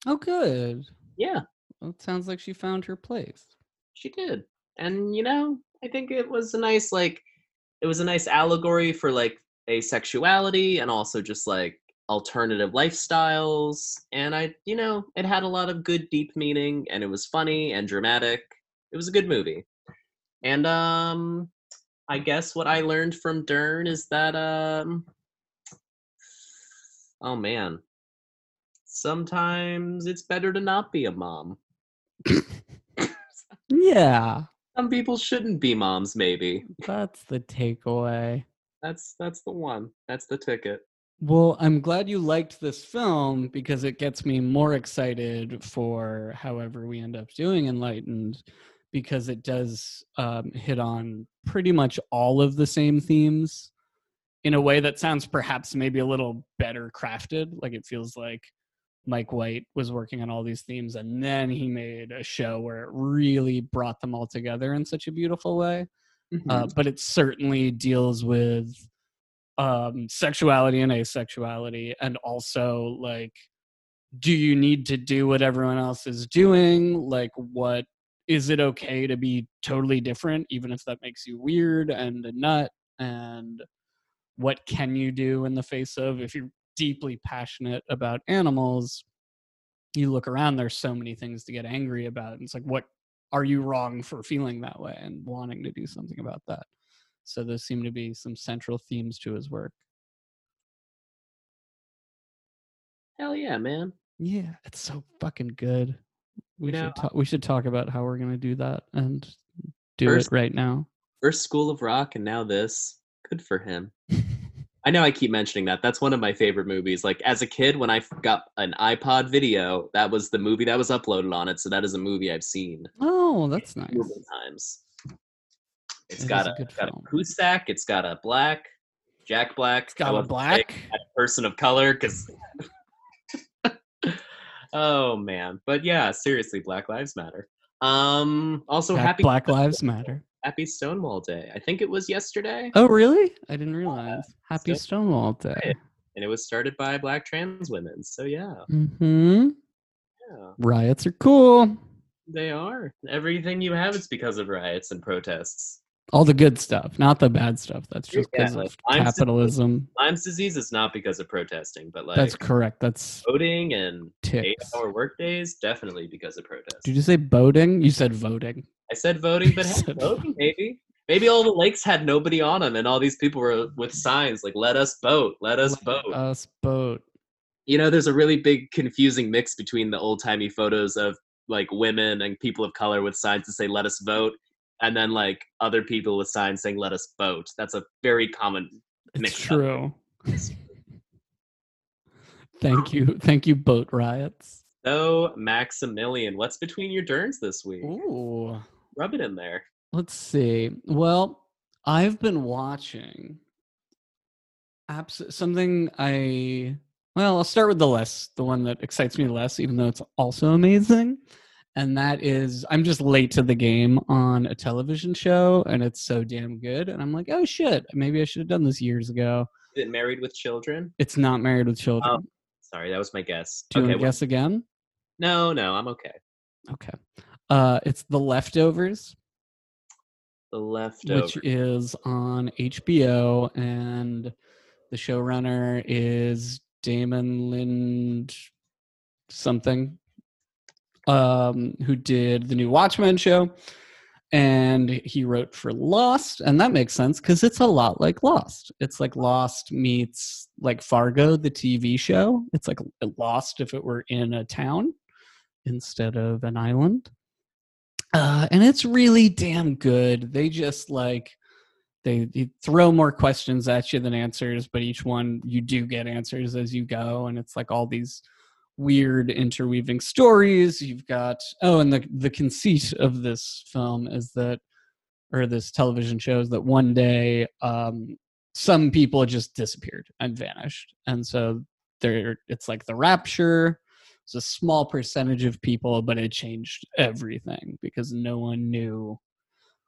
Oh, good. yeah Well, it sounds like she found her place. she did and you know i think it was a nice like it was a nice allegory for like asexuality and also just like alternative lifestyles and i you know it had a lot of good deep meaning and it was funny and dramatic. It was a good movie. And um i guess what i learned from dern is that um oh man. Sometimes it's better to not be a mom. Yeah, some people shouldn't be moms maybe. That's the takeaway. that's that's the one. That's the ticket Well, I'm glad you liked this film because it gets me more excited for however we end up doing Enlightened because it does um, hit on pretty much all of the same themes in a way that sounds perhaps maybe a little better crafted. Like it feels like Mike White was working on all these themes and then he made a show where it really brought them all together in such a beautiful way uh, but it certainly deals with um, sexuality and asexuality, and also like, do you need to do what everyone else is doing? Like, what is it okay to be totally different, even if that makes you weird and a nut? And what can you do in the face of if you're deeply passionate about animals? You look around, there's so many things to get angry about. And it's like, what are you wrong for feeling that way and wanting to do something about that? So those seem to be some central themes to his work. hell yeah man Yeah, it's so fucking good. We You know, should talk. We should talk about how we're gonna do that and do First- it right now. first school of rock and now this good for him i know i keep mentioning that that's one of my favorite movies like as a kid when I got an ipod video that was the movie that was uploaded on it so that is a movie i've seen oh, that's nice. times it's It got a a, it's got a Cusack, it's got a black jack black It's got a black. a person of color because oh man but yeah seriously black lives matter um also Black, happy Black Lives Matter. happy stonewall day i think it was yesterday Oh, really? I didn't realize. Happy so- Stonewall Day. and it was started by black trans women so yeah Hmm. yeah Riots are cool. they are everything you have is because of riots and protests All the good stuff, not the bad stuff. That's just Yeah, because like, of I'm s- capitalism. lyme's disease is not because of protesting but like That's correct. That's voting and eight-hour work days definitely because of protests Did you say voting? You said voting. i said voting but hey, voting maybe Maybe all the lakes had nobody on them, and all these people were with signs like "Let us boat, let us Let boat." Us boat. you know, there's a really big confusing mix between the old timey photos of like women and people of color with signs that say "Let us vote," and then like other people with signs saying "Let us vote." That's a very common. It's Mixed up. true. Thank you. Thank you, boat riots. So, Maximilian, what's between your derns this week? Ooh. Rub it in there. Let's see. Well, I've been watching abs- something I well, I'll start with the less, the one that excites me less, even though it's also amazing. And that is I'm just late to the game on a television show and it's so damn good. And I'm like, oh shit, maybe I should have done this years ago. Is it Married with Children? It's not married with children. Sorry, that was my guess. Do you okay, want to guess again? No, no, I'm okay. Okay. Uh it's The Leftovers. The Leftovers, which is on HBO, and the showrunner is Damon Lind something, um, who did the new Watchmen show, and he wrote for Lost, and that makes sense because it's a lot like Lost. It's like Lost meets like Fargo, the TV show. It's like Lost if it were in a town instead of an island uh, and it's really damn good. They just like they, they throw more questions at you than answers, but each one you do get answers as you go, and it's like all these weird interweaving stories. You've got oh, and the the conceit of this film is that, or this television show is that one day um, some people just disappeared and vanished, and so there it's like the rapture it's a small percentage of people, but it changed everything because no one knew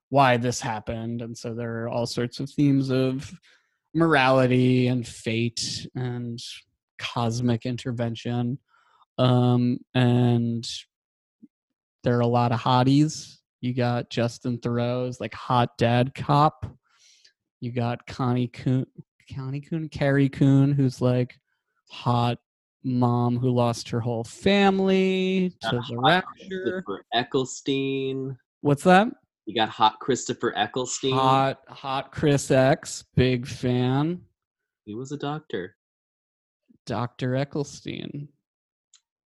why this happened. And so there are all sorts of themes of morality and fate and cosmic intervention. Um, and there are a lot of hotties. You got Justin Theroux's like hot dad cop. You got Connie Coon, Connie Coon, Carrie Coon, who's like hot mom who lost her whole family to the rapture. Christopher. What's that? You got hot Christopher Eccleston. Hot, hot Chris X, big fan. He was a doctor. Dr. Ecclestein.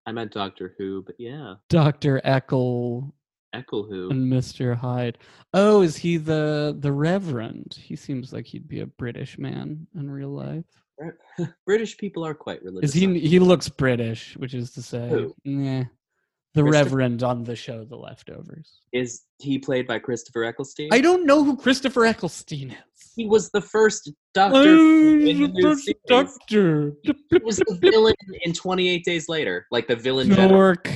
I meant Doctor Who, but yeah, Dr. Eccl Eccl Who. and Mr. Hyde. Oh, is he the the Reverend? He seems like he'd be a British man in real life. British people are quite religious. Is he he looks British, which is to say, Who? yeah. The Reverend on the show The Leftovers. Is he played by Christopher Eccleston? I don't know who Christopher Ecclestein is. He was the first Doctor in the doctor. He was the villain in 28 Days Later, like the villain general. Dork.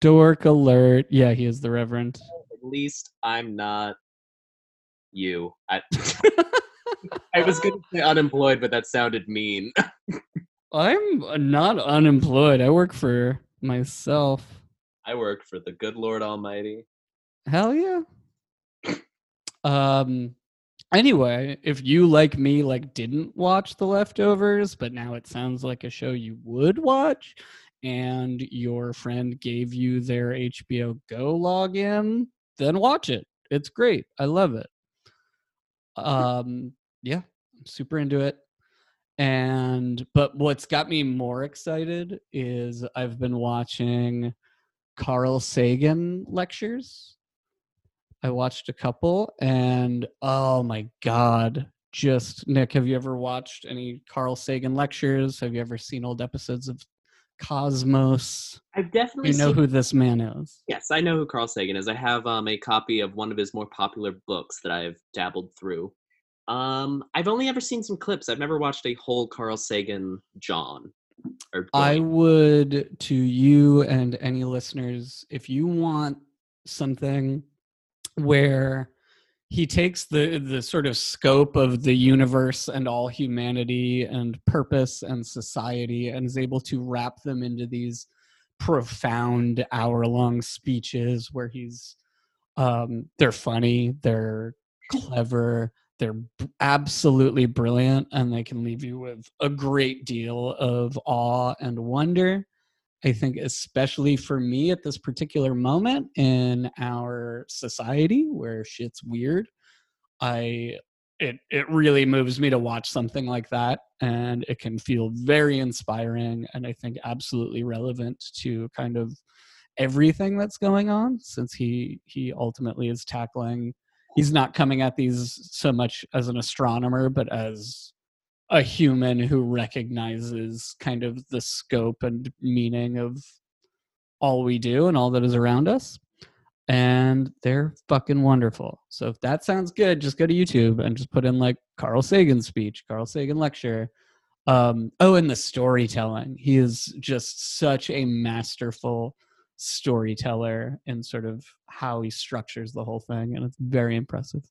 Dork alert. Yeah, he is the Reverend. At least I'm not you. I, I was going to say unemployed, but that sounded mean. I'm not unemployed. I work for myself. I work for the good Lord Almighty. Hell yeah. Um anyway, if you like me like didn't watch The Leftovers, but now it sounds like a show you would watch and your friend gave you their HBO Go login, then watch it. It's great. I love it. Um yeah, I'm super into it. And but what's got me more excited is I've been watching Carl Sagan lectures. I watched a couple and oh my god. Just Nick, have you ever watched any Carl Sagan lectures? Have you ever seen old episodes of Cosmos? I've definitely You know seen who this man is. Yes, I know who Carl Sagan is. I have um, a copy of one of his more popular books that I've dabbled through. Um, I've only ever seen some clips. I've never watched a whole Carl Sagan John. I would to you and any listeners, if you want something where he takes the the sort of scope of the universe and all humanity and purpose and society and is able to wrap them into these profound hour long speeches where he's um they're funny they're clever they're absolutely brilliant and they can leave you with a great deal of awe and wonder. I think especially for me at this particular moment in our society where shit's weird I it it really moves me to watch something like that and it can feel very inspiring and I think absolutely relevant to kind of everything that's going on since he he ultimately is tackling he's not coming at these so much as an astronomer but as a human who recognizes kind of the scope and meaning of all we do and all that is around us and they're fucking wonderful. So if that sounds good, just go to YouTube and just put in like Carl Sagan speech, Carl Sagan lecture. Um, oh, and the storytelling. He is just such a masterful storyteller and sort of how he structures the whole thing, and it's very impressive.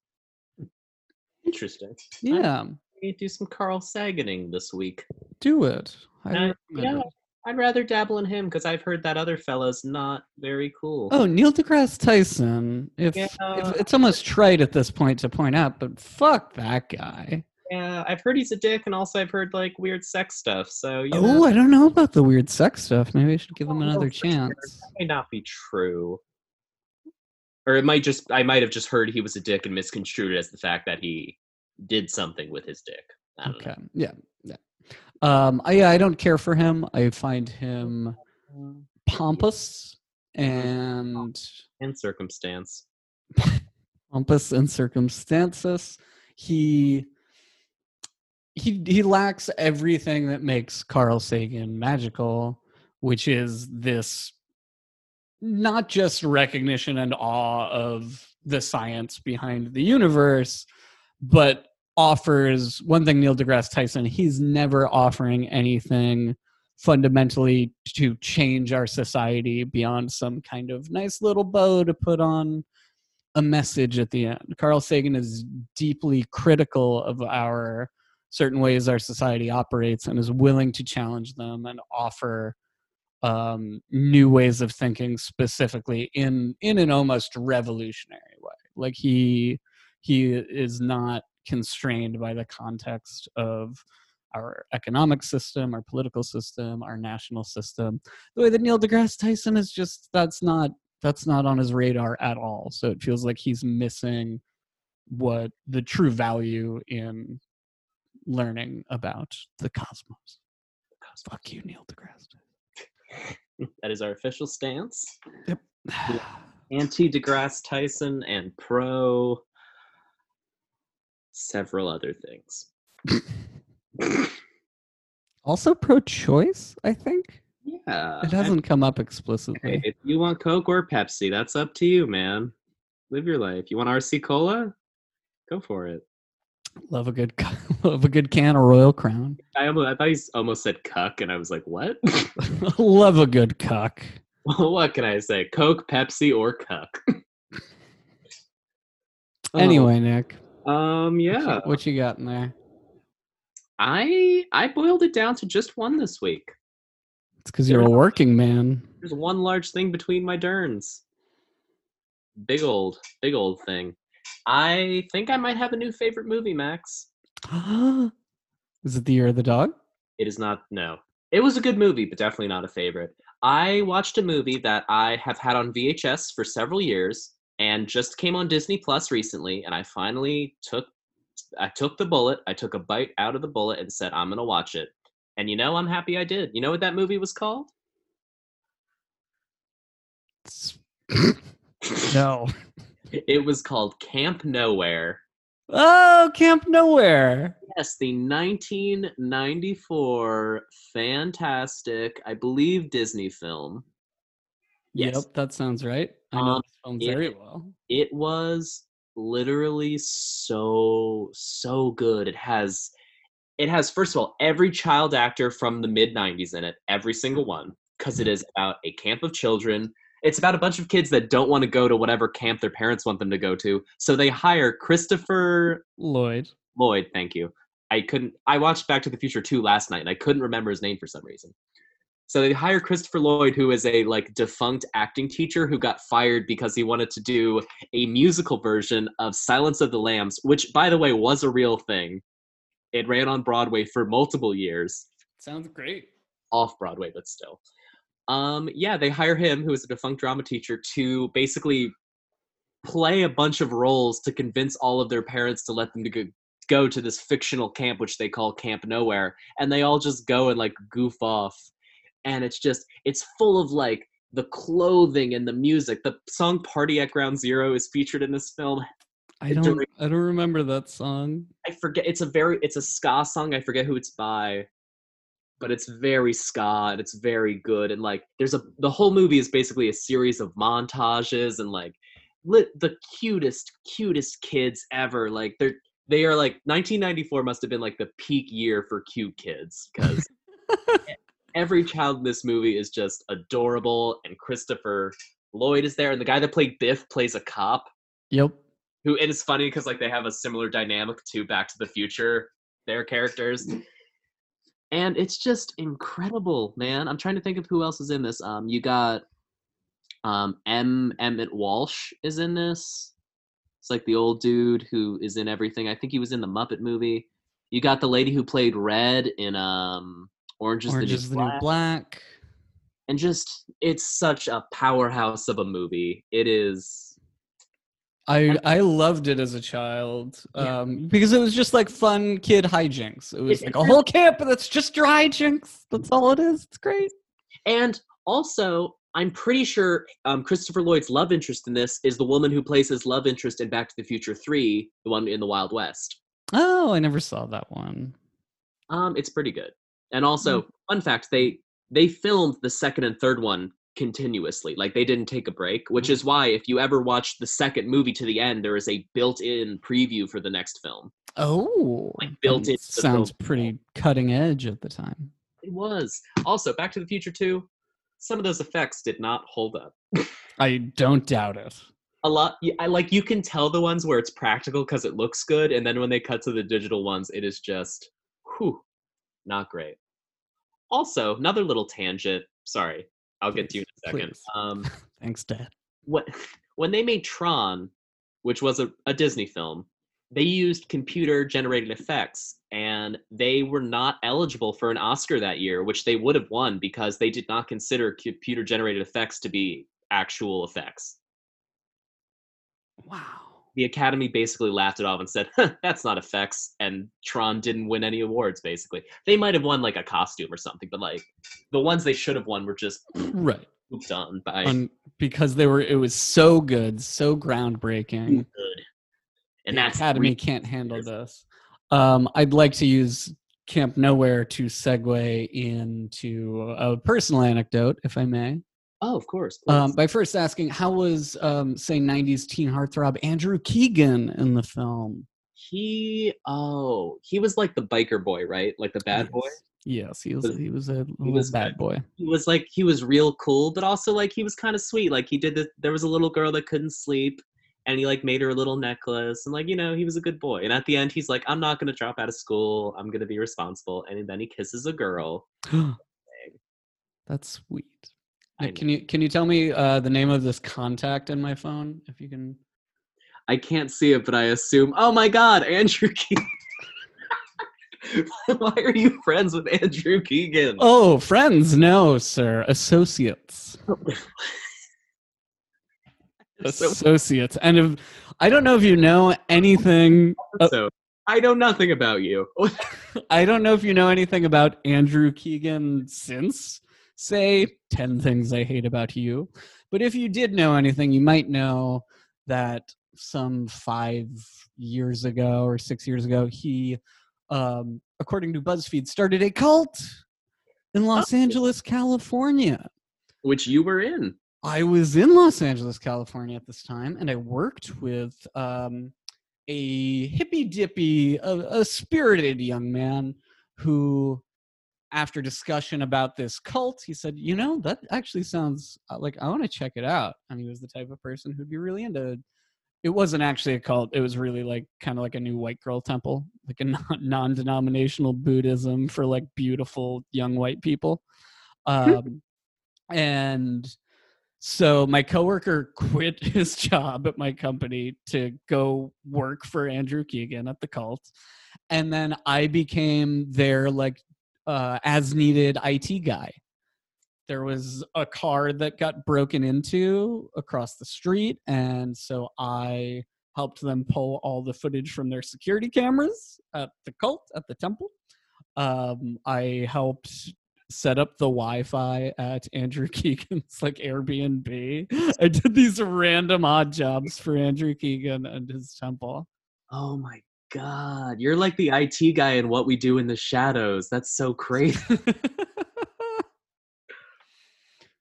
Interesting. Yeah, I'm gonna do some Carl Saganing this week. do it. I yeah i'd rather dabble in him because I've heard that other fella's not very cool. Oh, Neil deGrasse Tyson. If, Yeah. if it's almost trite at this point to point out, but fuck that guy. Yeah, I've heard he's a dick, and also I've heard like weird sex stuff. So you Oh, know, I don't know about the weird sex stuff. Maybe I should give him know another for sure. chance. That may not be true. Or it might just I might have just heard he was a dick and misconstrued it as the fact that he did something with his dick. I don't Okay. Yeah. Yeah. Um. I, yeah. I don't care for him. I find him pompous and And circumstance. pompous and circumstances. He he he lacks everything that makes Carl Sagan magical, which is this not just recognition and awe of the science behind the universe, but offers one thing Neil deGrasse Tyson, he's never offering anything fundamentally to change our society beyond some kind of nice little bow to put on a message at the end. Carl Sagan is deeply critical of our certain ways our society operates and is willing to challenge them and offer um, new ways of thinking specifically in in an almost revolutionary way. Like he he is not constrained by the context of our economic system, our political system, our national system. The way that Neil deGrasse Tyson is just that's not that's not on his radar at all. So it feels like he's missing what the true value in learning about the cosmos. Fuck you, Neil deGrasse. that is our official stance. Tyson. Anti DeGrasse Tyson and pro several other things. also pro-choice, I think. Yeah. It hasn't come up explicitly. Hey, if you want Coke or Pepsi, that's up to you, man. Live your life. You want RC Cola? Go for it. Love a good love a good can of Royal Crown. I almost, I thought he almost said cuck, and I was like, what? love a good cuck. Well, what can I say? Coke, Pepsi, or cuck? Oh, Anyway, Nick, um, what you- yeah, what you got in there? I I boiled it down to just one this week. It's because you're a working man. There's one large thing between my derns. Big old, big old thing. I think I might have a new favorite movie, Max. Is it the year of the dog? It is not. No, it was a good movie, but definitely not a favorite. I watched a movie that I have had on VHS for several years, and just came on Disney Plus recently. And I finally took, I took the bullet. I took a bite out of the bullet and said, "I'm gonna watch it." And you know, I'm happy I did. You know what that movie was called? No. It was called Camp Nowhere. Oh, Camp Nowhere. Yes, the 1994 fantastic, I believe, Disney film. Yes. Yep, that sounds right. I know Um, this film it- very well. It was literally so so good. It has it has first of all every child actor from the mid 90s in it, every single one, because it is about a camp of children. It's about a bunch of kids that don't want to go to whatever camp their parents want them to go to. So they hire Christopher Lloyd. Lloyd, thank you. I couldn't. I watched Back to the Future 2 last night, and I couldn't remember his name for some reason. So they hire Christopher Lloyd, who is a like defunct acting teacher who got fired because he wanted to do a musical version of Silence of the Lambs, which, by the way, was a real thing. It ran on Broadway for multiple years, Sounds great. off Broadway, but still. Um, yeah, they hire him, who is a defunct drama teacher, to basically play a bunch of roles to convince all of their parents to let them to go, go to this fictional camp which they call camp nowhere and they all just go and like goof off and it's just it's full of like the clothing and the music the song party at ground zero is featured in this film I don't. I don't remember that song. i forget it's a very it's a ska song i forget who it's by but it's very ska and it's very good and like there's a the whole movie is basically a series of montages and like lit the cutest cutest kids ever like they're they are like 1994 must have been like the peak year for cute kids because every child in this movie is just adorable and christopher lloyd is there and the guy that played biff plays a cop Yep. who and it's funny because like they have a similar dynamic to back to the future their characters and it's just incredible man. I'm trying to think of who else is in this. Um you got um m emmet walsh is in this. It's like the old dude who is in everything. I think he was in the muppet movie. You got the lady who played red in um orange is, Orange the, is new the new Black. Black. and just it's such a powerhouse of a movie. It is I I loved it as a child Yeah. um, because it was just like fun kid hijinks. It was like a whole camp that's just your hijinks. That's all it is. It's great. And also, I'm pretty sure um, Christopher Lloyd's love interest in this is the woman who plays his love interest in Back to the Future 3, the one in the Wild West. Oh, I never saw that one. Um, it's pretty good. And also, fun fact, they they filmed the second and third one continuously. Like they didn't take a break, which mm-hmm. is why if you ever watch the second movie to the end, there is a built-in preview for the next film. Oh, Like, built the sounds pretty cutting edge at the time. It was. Also, Back to the Future 2, some of those effects did not hold up. I don't doubt it. a lot I like you can tell the ones where it's practical because it looks good, and then when they cut to the digital ones, it is just whew, not great. Also, another little tangent. Sorry, I'll get to you in a second. Um, Thanks, Dad. what when they made Tron, which was a, a Disney film, they used computer generated effects, and they were not eligible for an Oscar that year, which they would have won because they did not consider computer generated effects to be actual effects. Wow. The Academy basically laughed it off and said, "That's not effects." And Tron didn't win any awards. Basically, they might have won like a costume or something, but like the ones they should have won were just Right. pooped on by On, because they were it was so good, so groundbreaking. good. And the Academy re- can't handle this. Um, I'd like to use Camp Nowhere to segue into a personal anecdote, if I may. Oh, of course. Um, by first asking, how was, um, say, 90s teen heartthrob Andrew Keegan in the film? he oh he was like the biker boy, right? Like the bad boy. Yes, yes he was. Was- He was a little was bad boy. He was like he was real cool, but also like he was kind of sweet. Like he did this. There was a little girl that couldn't sleep. And he like made her a little necklace, and like you know, he was a good boy. And at the end, he's like, "I'm not gonna drop out of school. I'm gonna be responsible." And then he kisses a girl. That's sweet. Nick, can you can you tell me uh, the name of this contact in my phone, if you can? I can't see it, but I assume. Oh my God, Andrew Keegan. Why are you friends with Andrew Keegan? Oh, friends? No, sir. Associates. Associates. And if I don't know if you know anything. uh, I know nothing about you. I don't know if you know anything about Andrew Keegan since, say, 10 Things I Hate About You. But if you did know anything, you might know that some five years ago or six years ago, he, um, according to BuzzFeed, started a cult in Los Oh. Angeles, California. Which you were in. I was in Los Angeles, California at this time, and I worked with um, a hippy dippy, a, a spirited young man who, after discussion about this cult, he said, You know, that actually sounds uh, like I want to check it out. And he was the type of person who'd be really into it. wasn't actually a cult, it was really like kind of like a new white girl temple, like a non denominational Buddhism for like beautiful young white people. Um, and so my coworker quit his job at my company to go work for Andrew Keegan at the cult. And then I became their like uh as needed IT guy. there was a car that got broken into across the street, and so I helped them pull all the footage from their security cameras at the cult at the temple. Um, I helped set up the Wi-Fi at Andrew Keegan's like Airbnb. I did these random odd jobs for Andrew Keegan and his temple. Oh my god, you're like the IT guy in What We Do in the Shadows. That's so crazy.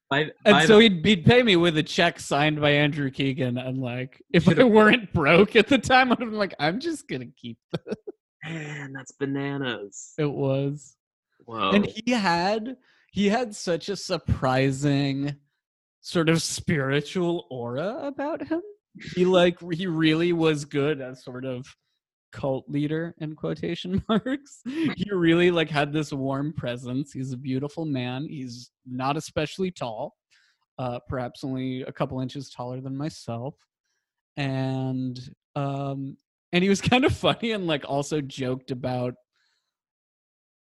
by, And by so the- he'd, he'd pay me with a check signed by Andrew Keegan. And like, if I weren't broke at the time, I'd been like, I'm just gonna keep this. man, that's bananas. It was. Whoa. and he had he had such a surprising sort of spiritual aura about him he like he really was good as sort of cult leader in quotation marks. He really like had this warm presence. He's a beautiful man. He's not especially tall uh perhaps only a couple inches taller than myself. And um and he was kind of funny and like also joked about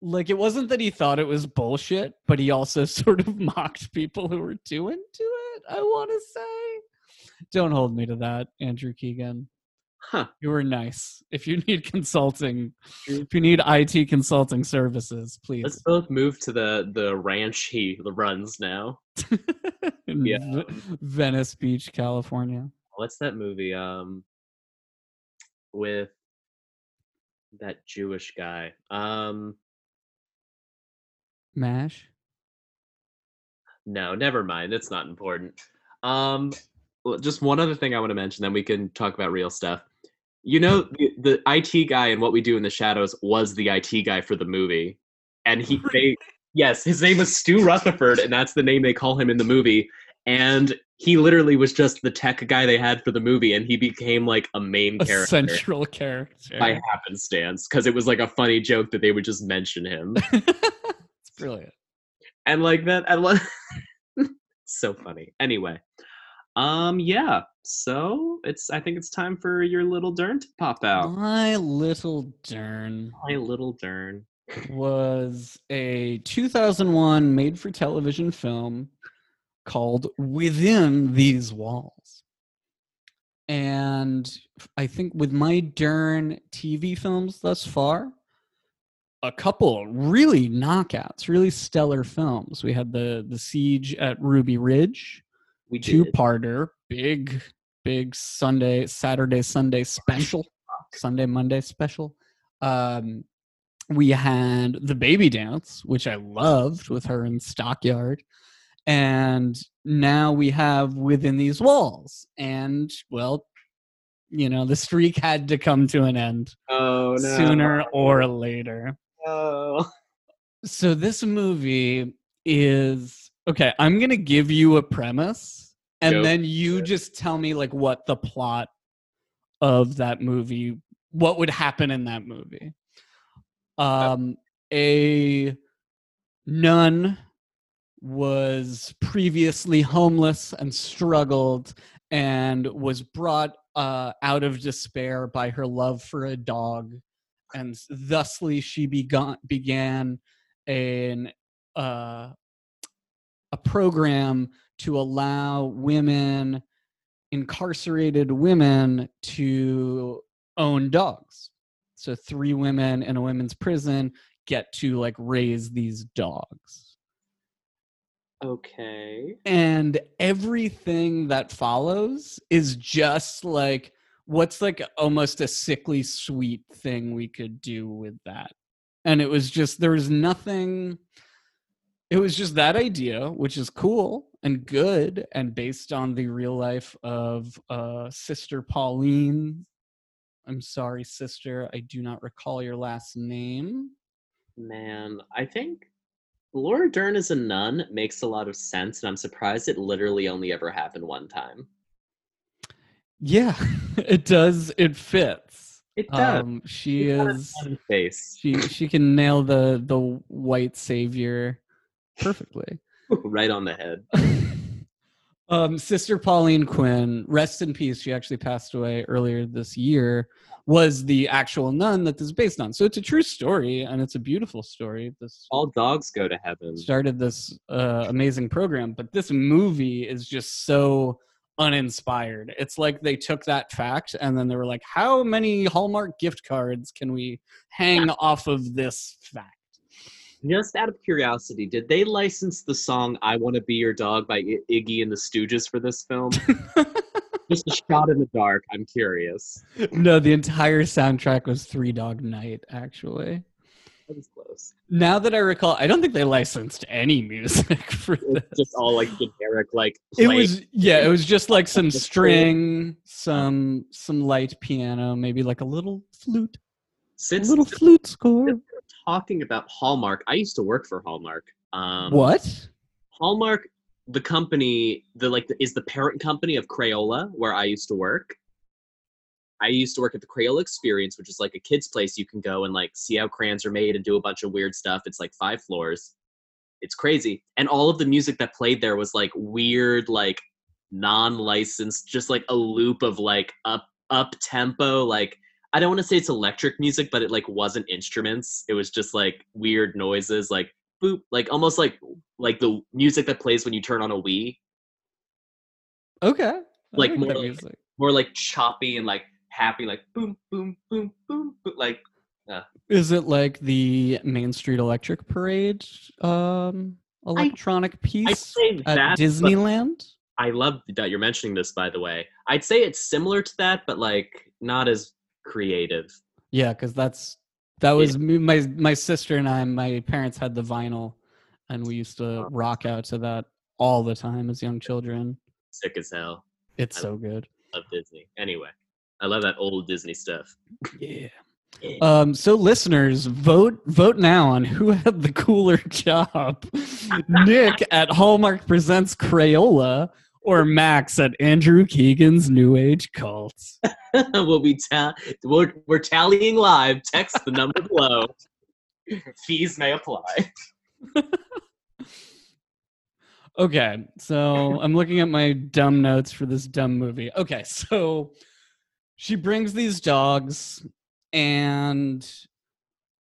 like it wasn't that he thought it was bullshit, but he also sort of mocked people who were too into it. I want to say, don't hold me to that, Andrew Keegan. Huh. You were nice. If you need consulting, if you need IT consulting services, please. Let's both move to the the ranch he runs now. In Yeah. V- Venice Beach, California. What's that movie? Um, with that Jewish guy. Um, Mash. no, never mind. It's not important. Um, just one other thing I want to mention, then we can talk about real stuff. You know, the, the IT guy in What We Do in the Shadows was the IT guy for the movie, and he they yes, his name was Stu Rutherford, and that's the name they call him in the movie. And he literally was just the tech guy they had for the movie, and he became like a main A character central character. by happenstance because it was like a funny joke that they would just mention him, it's brilliant. and like that. I love so funny. Anyway, um, yeah. So it's I think it's time for your little Dern to pop out. My little Dern. My little Dern. was a 2001 made for television film called Within These Walls. And I think with my Dern TV films thus far, a couple really knockouts, really stellar films. We had the the Siege at Ruby Ridge, We two parter, big, big Sunday, Saturday, Sunday special, Sunday, Monday special. Um, we had the baby dance, which I loved with her in Stockard. And now we have within these walls. And well, you know, the streak had to come to an end Oh no. sooner or later Oh. so this movie is okay i'm gonna give you a premise and Go then you just tell me like what the plot of that movie what would happen in that movie. Um a nun was previously homeless and struggled and was brought uh, out of despair by her love for a dog and thusly she began began an uh, a program to allow women incarcerated women to own dogs. So three women in a women's prison get to like raise these dogs. Okay. and everything that follows is just like what's like almost a sickly sweet thing we could do with that. And it was just there was nothing it was just that idea which is cool and good and based on the real life of uh sister pauline. I'm sorry sister i do not recall your last name. Man, I think Laura Dern as a nun makes a lot of sense, and I'm surprised it literally only ever happened one time. yeah it does it fits. It does. um she a is face. she she can nail the the white savior perfectly right on the head. Um, Sister Pauline Quinn, rest in peace. She actually passed away earlier this year. Was the actual nun that this is based on. So it's a true story, and it's a beautiful story. This All dogs go to heaven. started this uh, amazing program, but this movie is just so uninspired. It's like they took that fact and then they were like, "How many Hallmark gift cards can we hang off of this fact?" Just out of curiosity, did they license the song "I Want to Be Your Dog" by I- Iggy and the Stooges for this film? Just a shot in the dark. I'm curious. no, the entire soundtrack was Three Dog Night. Actually, That was close. now that I recall, I don't think they licensed any music for this. It's just all like generic, like It was yeah, it was just like some string, some some light piano, maybe like a little flute, a little flute score. Talking about Hallmark. I used to work for Hallmark. Um, What? Hallmark, the company, the like, the, is the parent company of Crayola, where I used to work. I used to work at the Crayola Experience, which is like a kids' place. You can go and like see how crayons are made and do a bunch of weird stuff. It's like five floors. It's crazy, and all of the music that played there was like weird, like non-licensed, just like a loop of like up up tempo, like I don't want to say it's electric music, but it like wasn't instruments. It was just like weird noises, like boop, like almost like like the music that plays when you turn on a Wii, Okay. I Like more like- music. more like choppy and like happy, like boom, boom, boom, boom, boom like Is it like the Main Street Electric Parade um electronic piece say at that, Disneyland? I love that you're mentioning this. By the way, I'd say it's similar to that, but like not as creative. Yeah, because that's that was me, my my sister and I. My parents had the vinyl, and we used to rock out to that all the time as young children. Sick as hell. It's I- so good. Love Disney. Anyway, I love that old Disney stuff. Yeah. Yeah. Um, so listeners, vote vote now on who had the cooler job. Nick at Hallmark Presents Crayola or Max at Andrew Keegan's New Age Cult. we'll be ta- we're, we're tallying live. Text the number below. Fees may apply. Okay, so I'm looking at my dumb notes for this dumb movie. Okay, so she brings these dogs, and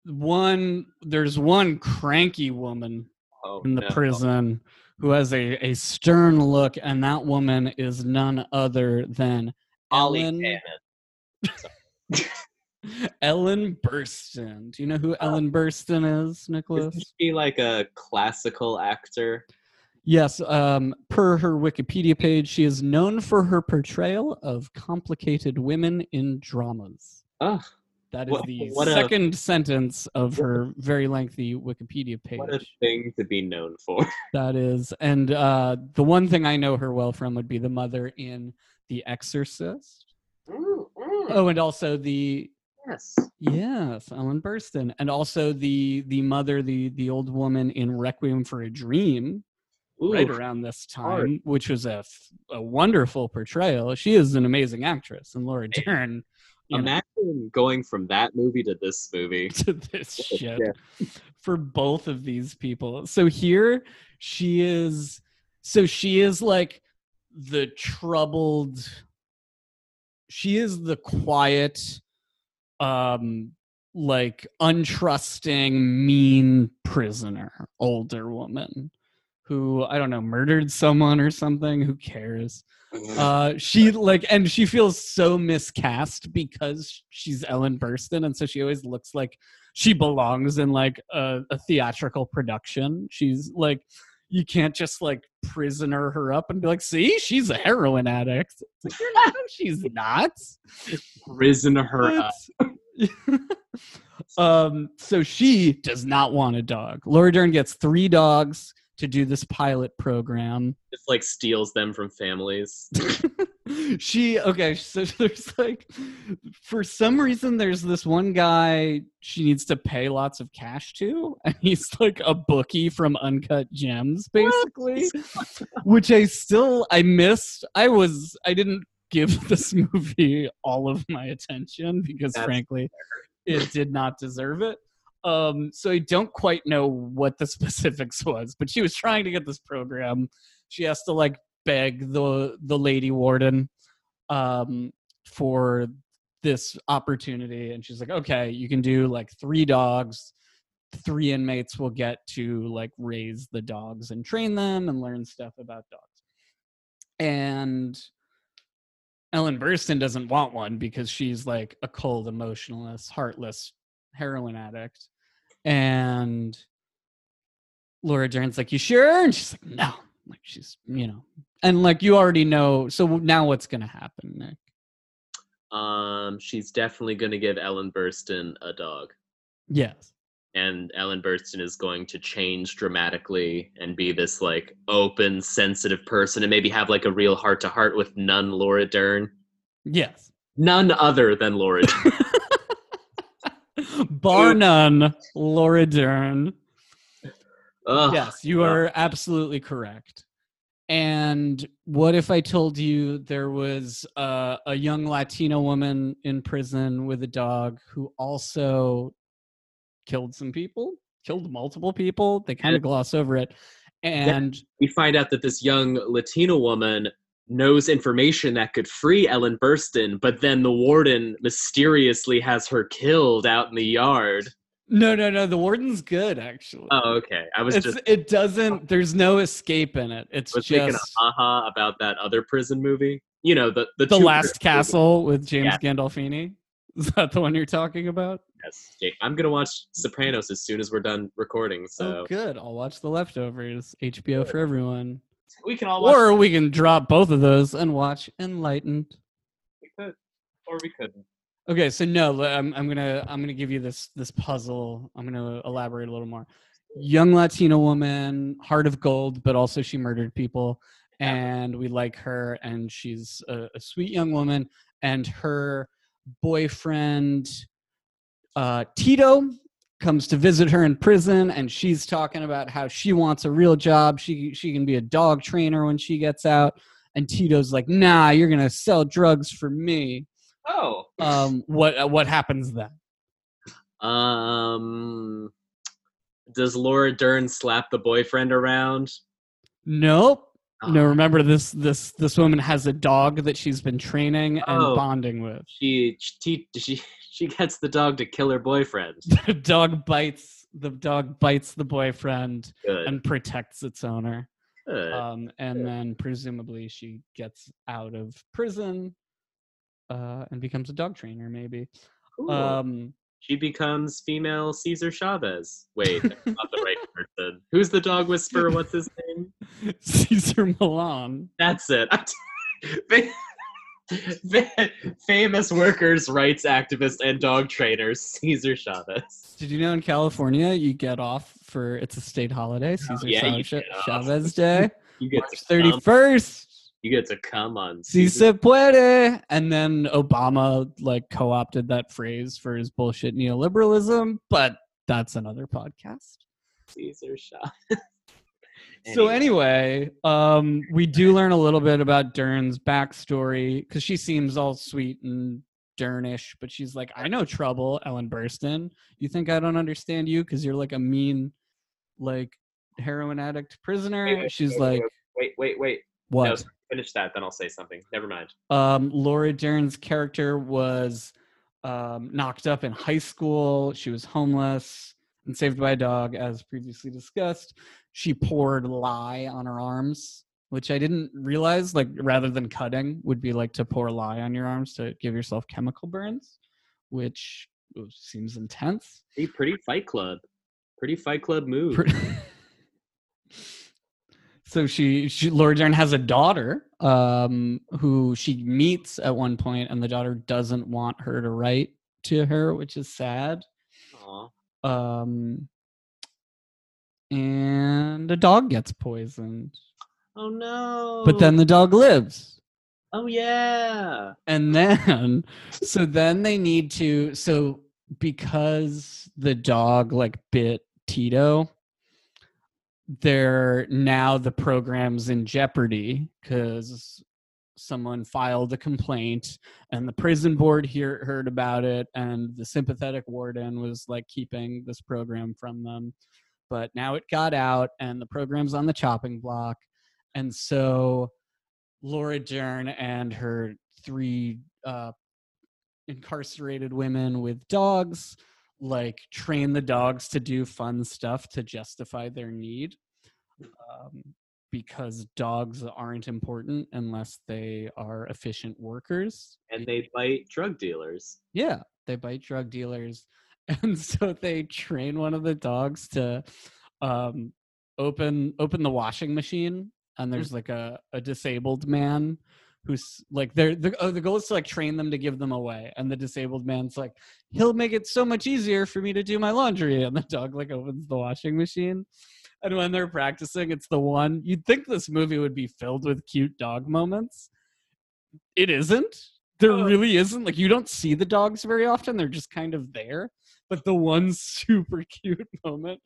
one there's one cranky woman Oh, in the no. prison who has a, a stern look, and that woman is none other than Ellen Ellen Burstyn. Do you know who Ellen Burstyn is, Nicholas? Isn't she like a classical actor? Yes, um, per her Wikipedia page, she is known for her portrayal of complicated women in dramas. Oh, That is What- the what a- second sentence of her very lengthy Wikipedia page. what a thing to be known for. That is, and uh, the one thing I know her well from would be the mother in The Exorcist. Oh, and also the yes. yes, Ellen Burstyn, and also the the mother, the the old woman in Requiem for a Dream. right around this hard. time, which was a, f- a wonderful portrayal. She is an amazing actress, and Laura Dern you know, Imagine going from that movie to this movie. to this the shit for both of these people. So here she is. So she is like the troubled. She is the quiet, um, like untrusting, mean prisoner, older woman who I don't know murdered someone or something. Who cares? uh she like and she feels so miscast because she's ellen burstyn and so she always looks like she belongs in like a, a theatrical production. She's like you can't just like prisoner her up and be like see? She's a heroin addict. Like, "You're not- she's not. Risen her up. Um so she does not want a dog. Laura dern gets three dogs to do this pilot program. Just like steals them from families. she okay so there's like for some reason there's this one guy she needs to pay lots of cash to and he's like a bookie from uncut gems basically which i still i missed. I was i didn't give this movie all of my attention because That's frankly it did not deserve it um so i don't quite know what the specifics was but she was trying to get this program she has to like beg the the lady warden um, for this opportunity, and she's like, "Okay, you can do like three dogs. Three inmates will get to like raise the dogs and train them and learn stuff about dogs." And Ellen Burstyn doesn't want one because she's like a cold, emotionless, heartless heroin addict. And Laura Dern's like, You sure? And she's like, No. Like she's, you know, and like you already know. So now what's gonna happen, Nick? Um, she's definitely going to give Ellen Burstyn a dog, Yes. and Ellen Burstyn is going to change dramatically and be this like open, sensitive person, and maybe have like a real heart to heart with none Laura Dern, Yes. none other than Laura. Dern. Bar none, Laura Dern. Ugh. Yes, you are absolutely correct. And what if I told you there was uh, a young Latino woman in prison with a dog who also killed some people, killed multiple people? They kind of gloss over it. And we find out that this young Latina woman knows information that could free Ellen Burstyn, but then the warden mysteriously has her killed out in the yard. no, no, no. The warden's good, actually. Oh, okay. I was it's, just it doesn't. There's no escape in it. It's was thinking just aha about that other prison movie. You know, the the, the Last Castle with James Yeah. Gandolfini. Is that the one you're talking about? Yes, I'm gonna watch Sopranos as soon as we're done recording. So Oh, good. I'll watch The Leftovers. HBO for everyone. We can all watch. Or we can drop both of those and watch Enlightened. we could, or we couldn't. Okay, so no, I'm I'm gonna I'm gonna give you this this puzzle. I'm gonna elaborate a little more. Young Latina woman, heart of gold, but also she murdered people, and we like her, and she's a, a sweet young woman, and her boyfriend, uh, Tito, comes to visit her in prison, and she's talking about how she wants a real job. She she can be a dog trainer when she gets out, and Tito's like, Nah, you're gonna sell drugs for me Oh. um what uh, what happens then Um. Does Laura Dern slap the boyfriend around? nope no Oh, remember this this this woman has a dog that she's been training and Oh. bonding with She she she she gets the dog to kill her boyfriend. the dog bites the dog bites the boyfriend Good. and protects its owner Good. um and then presumably she gets out of prison uh and becomes a dog trainer maybe Cool. um she becomes female Cesar Chavez. Wait, that's not the right Who's the dog whisperer? What's his name? cesar millan That's it. Famous workers' rights activist and dog trainer Cesar Chavez. did you know in california you get off for it's a state holiday oh, cesar yeah, you Chavez, chavez day You get March 31st. You get to come on Si se puede. And then Obama like co-opted that phrase for his bullshit neoliberalism, but that's another podcast. Cesar Chavez. So anyway, um, we do learn a little bit about Dern's backstory because she seems all sweet and Dernish, but she's like, I know trouble, Ellen Burstyn. You think I don't understand you because you're like a mean, like heroin addict prisoner? Wait, wait, she's wait, like, wait, wait, wait. what? No, finish that, then I'll say something. Never mind. Um, Laura Dern's character was um, knocked up in high school. She was homeless and saved by a dog, as previously discussed. She poured lye on her arms, which I didn't realize, like, rather than cutting, would be like to pour lye on your arms to give yourself chemical burns, which seems intense. Pretty, pretty Fight Club. Pretty Fight Club move. Pre- so she, she Laura Dern has a daughter um, who she meets at one point, and the daughter doesn't want her to write to her, which is sad. Um, and a dog gets poisoned, Oh no. but then the dog lives. Oh yeah. and then so then they need to so because the dog like bit tito they're now the program's in jeopardy because someone filed a complaint and the prison board hear, heard about it and the sympathetic warden was like keeping this program from them. But now it got out and the program's on the chopping block. And so Laura Dern and her three uh, incarcerated women with dogs like train the dogs to do fun stuff to justify their need. Um, because dogs aren't important unless they are efficient workers. And they bite drug dealers. yeah they bite drug dealers. And so they train one of the dogs to um, open open the washing machine and there's like a, a disabled man who's like they're the, oh, the goal is to like train them to give them away and the disabled man's like he'll make it so much easier for me to do my laundry and the dog like opens the washing machine and when they're practicing it's the one you'd think this movie would be filled with cute dog moments. It isn't. There Oh. really isn't. Like you don't see the dogs very often. They're just kind of there. But the one super cute moment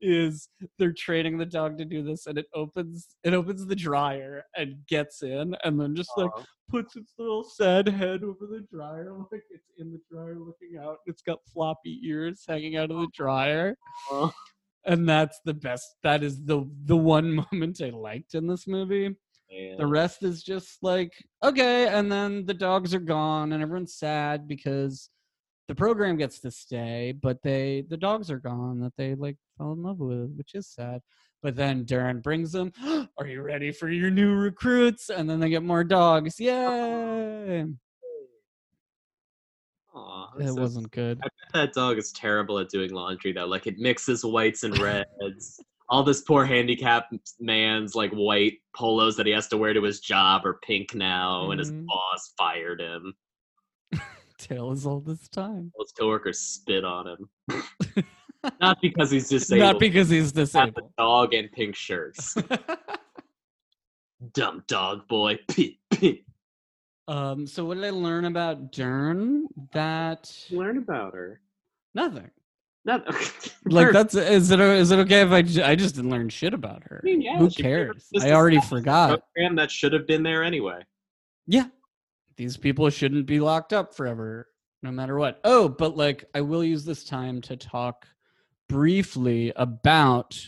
is they're training the dog to do this and it opens it opens the dryer and gets in and then just like puts its little sad head over the dryer like it's in the dryer looking out it's got floppy ears hanging out of the dryer. And that's the best that is the the one moment i liked in this movie. Man. the rest is just like okay and then the dogs are gone and everyone's sad because the program gets to stay but they the dogs are gone that they like fell in love with which is sad. But then Dern brings them are you ready for your new recruits? And then they get more dogs. Yay Aw, it so wasn't good I bet that dog is terrible at doing laundry though. Like it mixes whites and reds. All this poor handicapped man's like white polos that he has to wear to his job are pink now, and his Mhm. boss fired him. tale as all this time All his coworkers spit on him. Not because he's disabled. not because he's disabled dog and pink shirts. Dumb dog boy. Um so what did i learn about dern that Learn about her. nothing Not like that's is it is it okay if I, I just didn't learn shit about her? I mean, yeah, Who she pretty much cares? I already forgot. program that should have been there anyway. Yeah, these people shouldn't be locked up forever, no matter what. Oh, but like I will use this time to talk briefly about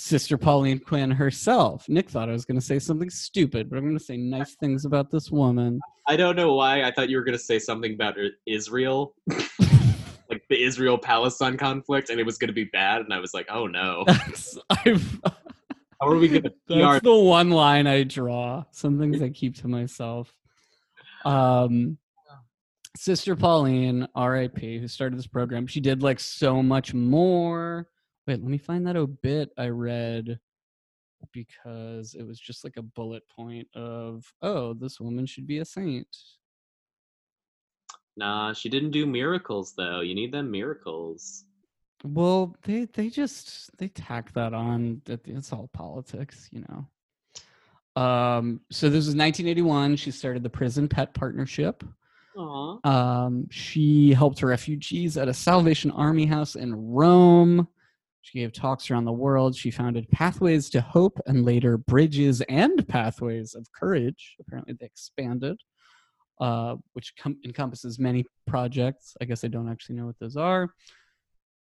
Sister Pauline Quinn herself. Nick thought I was going to say something stupid, but I'm going to say nice things about this woman. I don't know why. I thought you were going to say something about Israel, like the Israel Palestine conflict, and it was going to be bad. And I was like, oh no. That's I've. How are we going to That's PR? the one line I draw. Some things I keep to myself. Um, Sister Pauline, R.I.P., who started this program, she did like so much more. Wait, let me find that obit I read because it was just like a bullet point of, oh, this woman should be a saint. Nah, she didn't do miracles though. You need them miracles. Well, they they just they tack that on. That it's all politics, you know. Um, so this was 1981. She started the Prison Pet Partnership. Aw. Um, she helped refugees at a Salvation Army house in Rome. She gave talks around the world. She founded Pathways to Hope and later Bridges and Pathways of Courage. Apparently, they expanded, uh, which com- encompasses many projects. I guess I don't actually know what those are.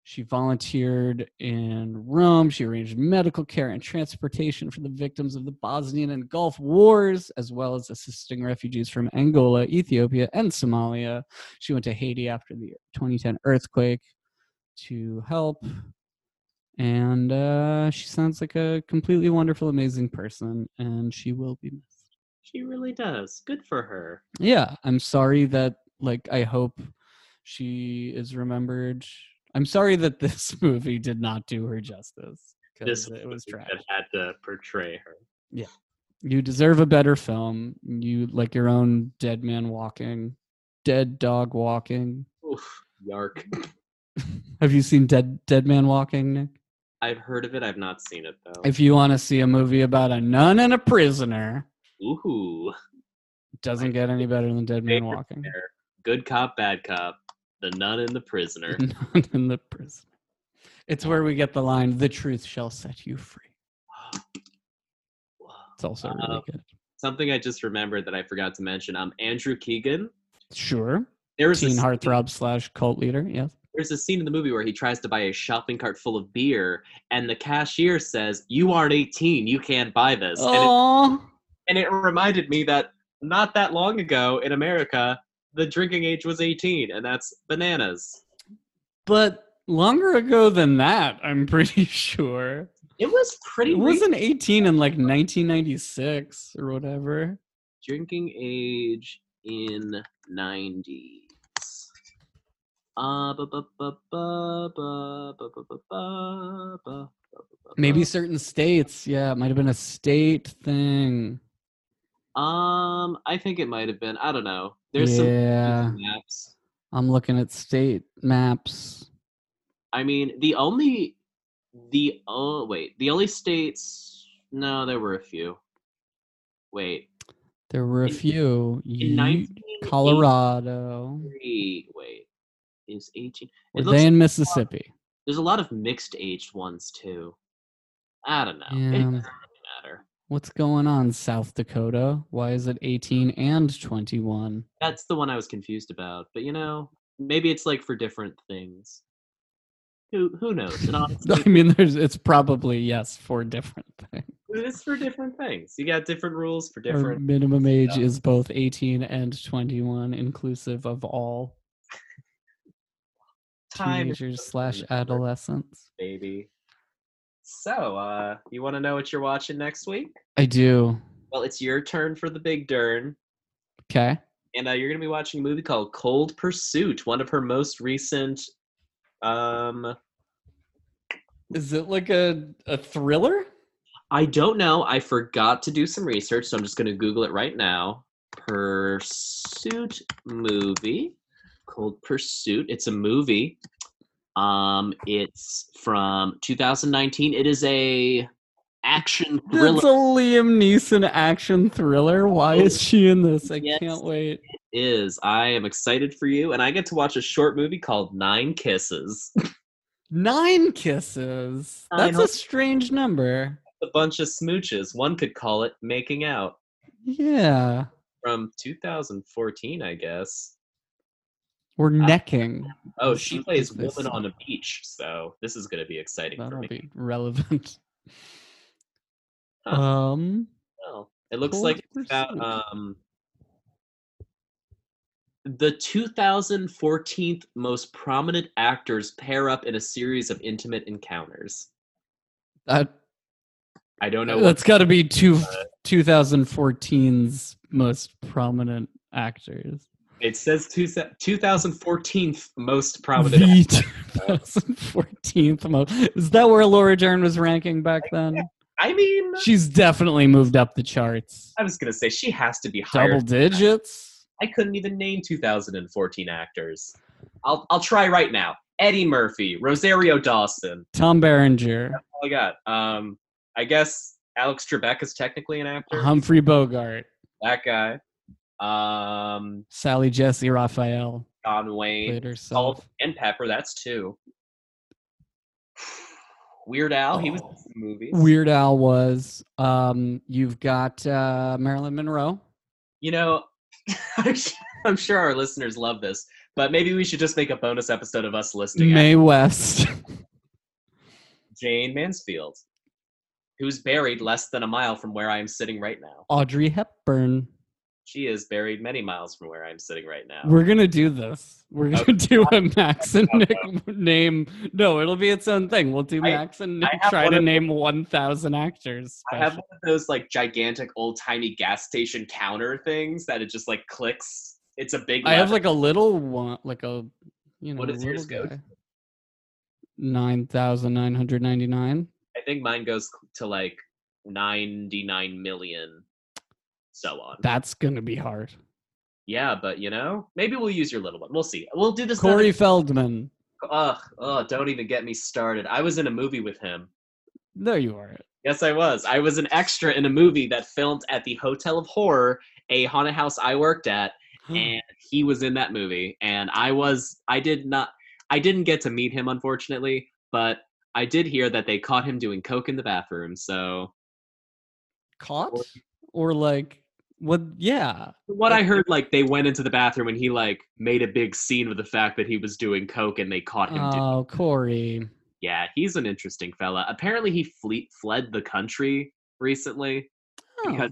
She volunteered in Rome. She arranged medical care and transportation for the victims of the Bosnian and Gulf Wars, as well as assisting refugees from Angola, Ethiopia, and Somalia. She went to Haiti after the 2010 earthquake to help. And uh, she sounds like a completely wonderful, amazing person, and she will be missed. She really does. Good for her. Yeah, I'm sorry that, like, I hope she is remembered. I'm sorry that this movie did not do her justice This it was trash. that had to portray her. Yeah, you deserve a better film. You like your own dead man walking, dead dog walking. Oof, yark. Have you seen Dead Dead Man Walking, Nick? I've heard of it. I've not seen it though. If you want to see a movie about a nun and a prisoner, Ooh, doesn't get any better than Dead Man Walking. there. Good cop, bad cop. The nun and the prisoner. Nun and the prisoner. It's where we get the line, "The truth shall set you free." It's also really Uh, good. Something I just remembered that I forgot to mention. Um, Andrew Keegan. Sure. There was Teen scene- heartthrob slash cult leader. Yes. There's a scene in the movie where he tries to buy a shopping cart full of beer, and the cashier says, "You aren't 18. You can't buy this." And, it, Oh, and it reminded me that not that long ago in America, the drinking age was 18, and that's bananas. But longer ago than that, I'm pretty sure. It was pretty. It wasn't 18 in like 1996 or whatever. drinking age in 90s. Maybe certain states. Yeah, it might have been a state thing. Um, I think it might have been. I don't know. There's some yeah, maps. I'm looking at state maps. I mean, the only, the oh wait, the only states. No, there were a few. Wait, There were a In- few. in Ye- 1983 Colorado. Wait, is 18? Were It looks they in Mississippi? there's a lot of mixed aged ones too. I don't know. It doesn't really matter. What's going on, South Dakota? Why is it 18 and 21? That's the one I was confused about. But you know, maybe it's like for different things. Who who knows? Honestly, I mean, there's it's probably yes for different things. it's for different things. You got different rules for Our different. minimum age stuff. is both 18 and 21, inclusive of all teenagers slash adolescents. baby. So, uh, you want to know what you're watching next week? I do. Well, it's your turn for the big dern, Okay. and uh, you're gonna be watching a movie called Cold Pursuit, one of her most recent. Um, Is it like a, a thriller? I don't know. I forgot to do some research, so I'm just gonna Google it right now. Pursuit movie, Cold Pursuit. It's a movie. Um, it's from 2019. It is a action thriller. It's a Liam Neeson action thriller. Why is she in this? I Yes. can't wait. is. I am excited for you, and I get to watch a short movie called Nine Kisses. Nine kisses. That's a strange number. a bunch of smooches. One could call it making out Yeah. from 2014, I guess. We're necking. Oh, she plays this- Woman on a Beach, so this is going to be exciting for That'll me. be relevant. Huh. Um, Well, it looks Cold like it's about um, the 2014 most prominent actors pair up in a series of intimate encounters. that I don't know. That's got to be two 2014's most prominent actors. It says two, 2014 most prominent. The 2014th most. Is that where Laura Dern was ranking back then? I mean, She's definitely moved up the charts. I was going to say she has to be higher. Double digits. I couldn't even name 2014 actors. I'll I'll try right now. Eddie Murphy, Rosario Dawson. Tom Berenger, That's all I got. Um, I guess Alex Trebek is technically an actor. Humphrey Bogart, that guy. Um, Sally Jessy Raphael John Wayne, played Salt and Pepper. That's two. Weird Al. He was in some movies. Weird Al was. Um, you've got uh, Marilyn Monroe. You know, I'm sure our listeners love this, but maybe we should just make a bonus episode of us listing Mae West. Jayne Mansfield, who's buried less than a mile from where I am sitting right now. Audrey Hepburn. She is buried many miles from where I'm sitting right now. We're gonna do this. We're gonna Okay. do a Max and Nick name. No, it'll be its own thing. We'll do I- Max and Nick try to of name one thousand actors. I have one of those like gigantic old timey gas station counter things that it just like clicks. It's a big. I have like a little one, like a you know What does yours go. Nine thousand nine hundred ninety nine. I think mine goes to like 99 million, so on. That's gonna be hard. yeah, but you know, maybe we'll use your little one. We'll see. We'll do this. Corey another- Feldman. Ugh, ugh, don't even get me started. I was in a movie with him. There you are. Yes, I was. I was an extra in a movie that filmed at the Hotel of Horror, a haunted house I worked at, and he was in that movie. And I was, I did not, I didn't get to meet him, unfortunately, but I did hear that they caught him doing coke in the bathroom. So Caught or like what? Yeah. what I heard, like they went into the bathroom and he like made a big scene with the fact that he was doing coke and they caught him. doing Oh, Corey. Yeah, he's an interesting fella. Apparently, he fleet fled the country recently Oh, because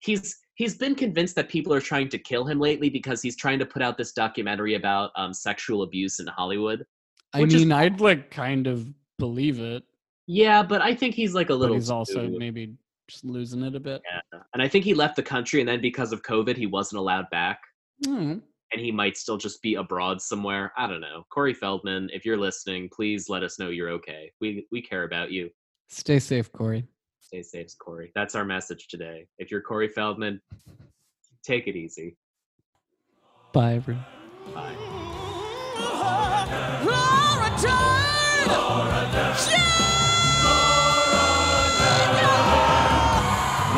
he's he's been convinced that people are trying to kill him lately because he's trying to put out this documentary about um, sexual abuse in Hollywood. I Which is- mean, I'd like kind of believe it, Yeah, but I think he's like a but little. he's also too- maybe just losing it a bit. Yeah. And I think he left the country, and then because of COVID, he wasn't allowed back. Mm. And he might still just be abroad somewhere. I don't know. Corey Feldman, if you're listening, please let us know you're okay. We we care about you. Stay safe, Corey. Stay safe, Corey. That's our message today. If you're Corey Feldman, take it easy. Bye, everyone. Bye. Laura Dern! Laura Dern! Yeah! Laura Dern!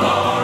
Lord.